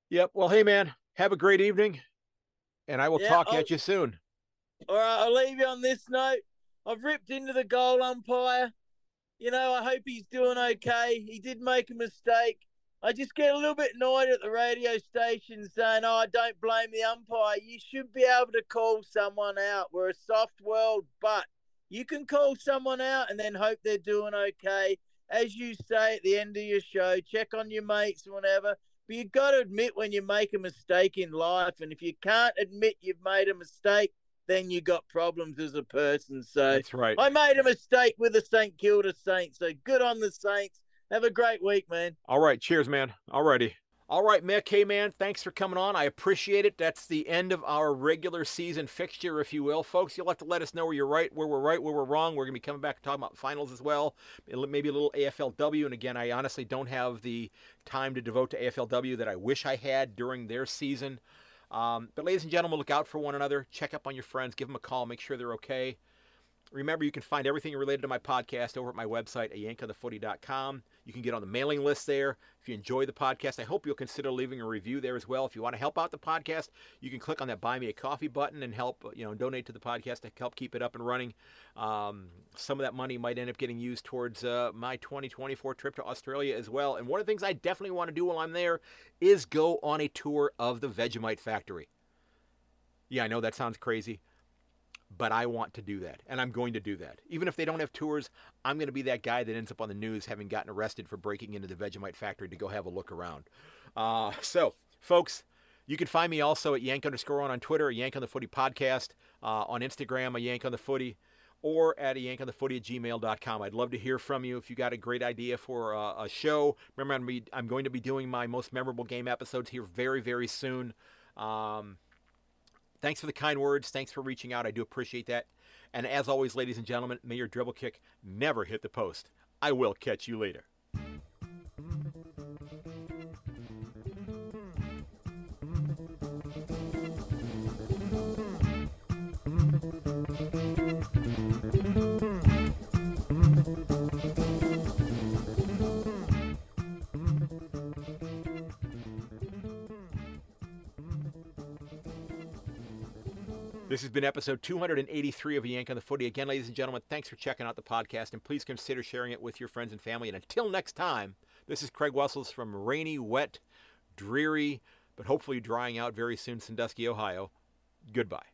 Yep. Well, hey man, have a great evening and I will Yeah, talk I'll- at you soon. All right, I'll leave you on this note. I've ripped into the goal umpire. You know, I hope he's doing okay. He did make a mistake. I just get a little bit annoyed at the radio station saying, oh, I don't blame the umpire. You should be able to call someone out. We're a soft world, but you can call someone out and then hope they're doing okay. As you say at the end of your show, check on your mates and whatever. But you've got to admit when you make a mistake in life. And if you can't admit you've made a mistake, then you got problems as a person. So That's right. I made a mistake with the St. Kilda Saints. So good on the Saints. Have a great week, man. All right. Cheers, man. All righty. All right, Myk. Hey, man, thanks for coming on. I appreciate it. That's the end of our regular season fixture, if you will. Folks, you'll have to let us know where you're right, where we're right, where we're wrong. We're going to be coming back and talking about finals as well, maybe a little AFLW. And again, I honestly don't have the time to devote to AFLW that I wish I had during their season. Um, but, ladies and gentlemen, look out for one another. Check up on your friends. Give them a call. Make sure they're okay. Remember, you can find everything related to my podcast over at my website at yankonthefooty.com. You can get on the mailing list there. If you enjoy the podcast, I hope you'll consider leaving a review there as well. If you want to help out the podcast, you can click on that Buy Me a Coffee button and help, you know, donate to the podcast to help keep it up and running. Um, some of that money might end up getting used towards uh, my 2024 trip to Australia as well. And one of the things I definitely want to do while I'm there is go on a tour of the Vegemite factory. Yeah, I know that sounds crazy but I want to do that, and I'm going to do that. Even if they don't have tours, I'm going to be that guy that ends up on the news having gotten arrested for breaking into the Vegemite factory to go have a look around. Uh, so, folks, you can find me also at Yank underscore on on Twitter, a Yank on the Footy podcast, uh, on Instagram, a Yank on the Footy, or at a Yank on the Footy at gmail.com. I'd love to hear from you if you got a great idea for a, a show. Remember, I'm, be, I'm, going to be doing my most memorable game episodes here very, very soon. Um, Thanks for the kind words. Thanks for reaching out. I do appreciate that. And as always, ladies and gentlemen, may your dribble kick never hit the post. I will catch you later. This has been episode 283 of Yank on the Footy. Again, ladies and gentlemen, thanks for checking out the podcast, and please consider sharing it with your friends and family. And until next time, this is Craig Wessels from rainy, wet, dreary, but hopefully drying out very soon, Sandusky, Ohio. Goodbye.